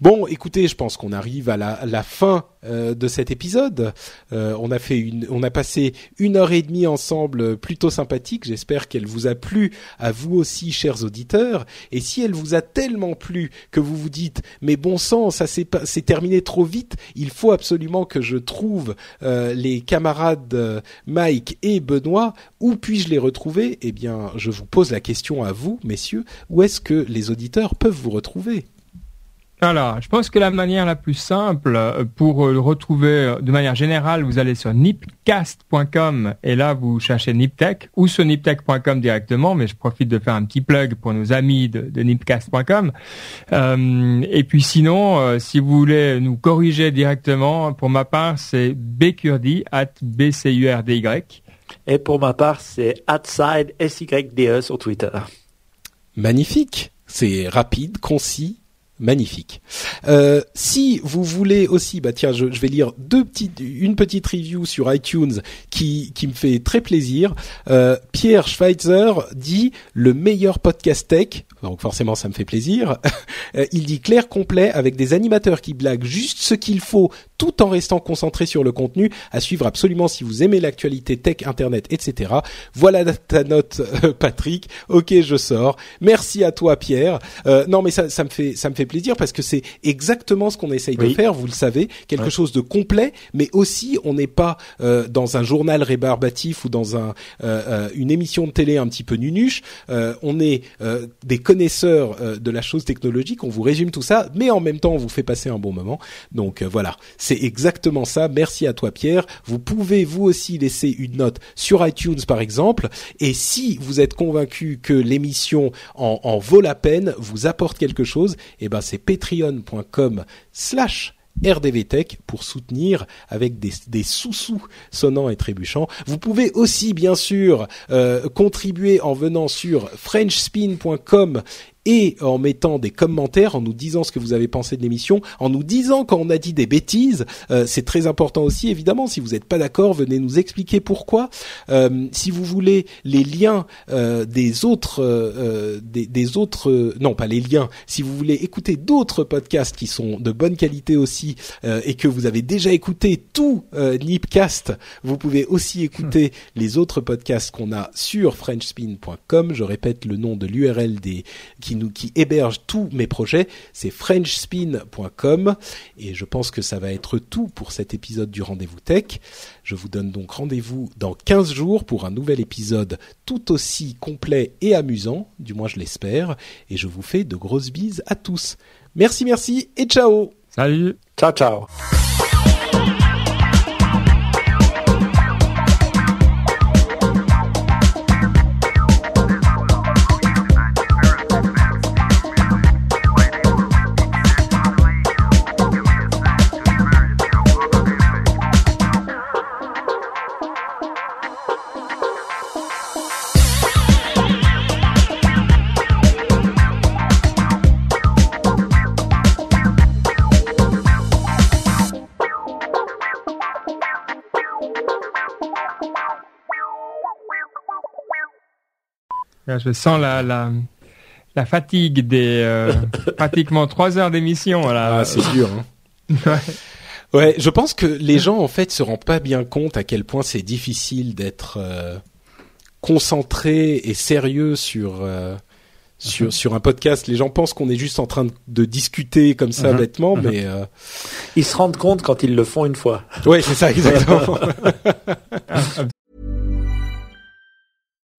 Bon, écoutez, je pense qu'on arrive à la, fin euh, de cet épisode. Euh, on a fait une, on a passé une heure et demie ensemble, plutôt sympathique. J'espère qu'elle vous a plu à vous aussi, chers auditeurs. Et si elle vous a tellement plu que vous vous dites, mais bon sang, ça s'est c'est terminé trop vite. Il faut absolument que je trouve euh, les camarades Mike et Benoît. Où puis-je les retrouver? Eh bien, je vous pose la question à vous, messieurs. Où est-ce que les auditeurs peuvent vous retrouver? Alors, je pense que la manière la plus simple euh, pour euh, le retrouver euh, de manière générale, vous allez sur nipcast.com et là vous cherchez Niptech ou sur niptech.com directement, mais je profite de faire un petit plug pour nos amis de, nipcast.com. et puis sinon, si vous voulez nous corriger directement, pour ma part, c'est bcurdy at bcurdy. Et pour ma part, c'est outside SYDE sur Twitter. Magnifique. C'est rapide, concis magnifique. Euh, si vous voulez aussi, bah tiens, je, vais lire deux petites, une petite review sur iTunes qui qui me fait très plaisir. Euh, Pierre Schweitzer dit le meilleur podcast tech, donc forcément ça me fait plaisir. Euh, il dit clair, complet, avec des animateurs qui blaguent juste ce qu'il faut, tout en restant concentré sur le contenu. À suivre absolument si vous aimez l'actualité tech, internet, etc. Voilà ta note, Patrick. Ok, je sors. Merci à toi, Pierre. non, mais ça, ça me fait ça me fait plaisir parce que c'est exactement ce qu'on essaye de faire, vous le savez, quelque chose de complet, mais aussi on n'est pas euh, dans un journal rébarbatif ou dans un euh, euh, une émission de télé un petit peu nunuche. on est des connaisseurs de la chose technologique. On vous résume tout ça, mais en même temps on vous fait passer un bon moment. Donc voilà, c'est exactement ça. Merci à toi Pierre. Vous pouvez vous aussi laisser une note sur iTunes par exemple. Et si vous êtes convaincu que l'émission en, en vaut la peine, vous apporte quelque chose, et eh ben c'est patreon.com slash RDVTech pour soutenir avec des, sous-sous sonnants et trébuchants. Vous pouvez aussi bien sûr euh, contribuer en venant sur frenchspin.com et en mettant des commentaires, en nous disant ce que vous avez pensé de l'émission, en nous disant quand on a dit des bêtises. Euh, c'est très important aussi, évidemment. Si vous n'êtes pas d'accord, venez nous expliquer pourquoi. Euh, si vous voulez les liens euh, des autres, des, des, autres, non pas les liens. Si vous voulez écouter d'autres podcasts qui sont de bonne qualité aussi et que vous avez déjà écouté tout Nipcast, vous pouvez aussi écouter les autres podcasts qu'on a sur FrenchSpin.com. Je répète le nom de l'URL des qui nous qui héberge tous mes projets, c'est FrenchSpin.com et je pense que ça va être tout pour cet épisode du Rendez-vous Tech. Je vous donne donc rendez-vous dans 15 jours pour un nouvel épisode tout aussi complet et amusant, du moins je l'espère, et je vous fais de grosses bises à tous. Merci, merci et ciao. Salut. Ciao, ciao Je sens la, la, la fatigue des euh, pratiquement trois heures d'émission. Ah, c'est dur. Hein. ouais. ouais, je pense que les gens en fait se rendent pas bien compte à quel point c'est difficile d'être euh, concentré et sérieux sur euh, sur sur un podcast. Les gens pensent qu'on est juste en train de, discuter comme ça mhm. bêtement, mhm. mais ils se rendent compte quand ils le font une fois. Ouais, c'est ça exactement.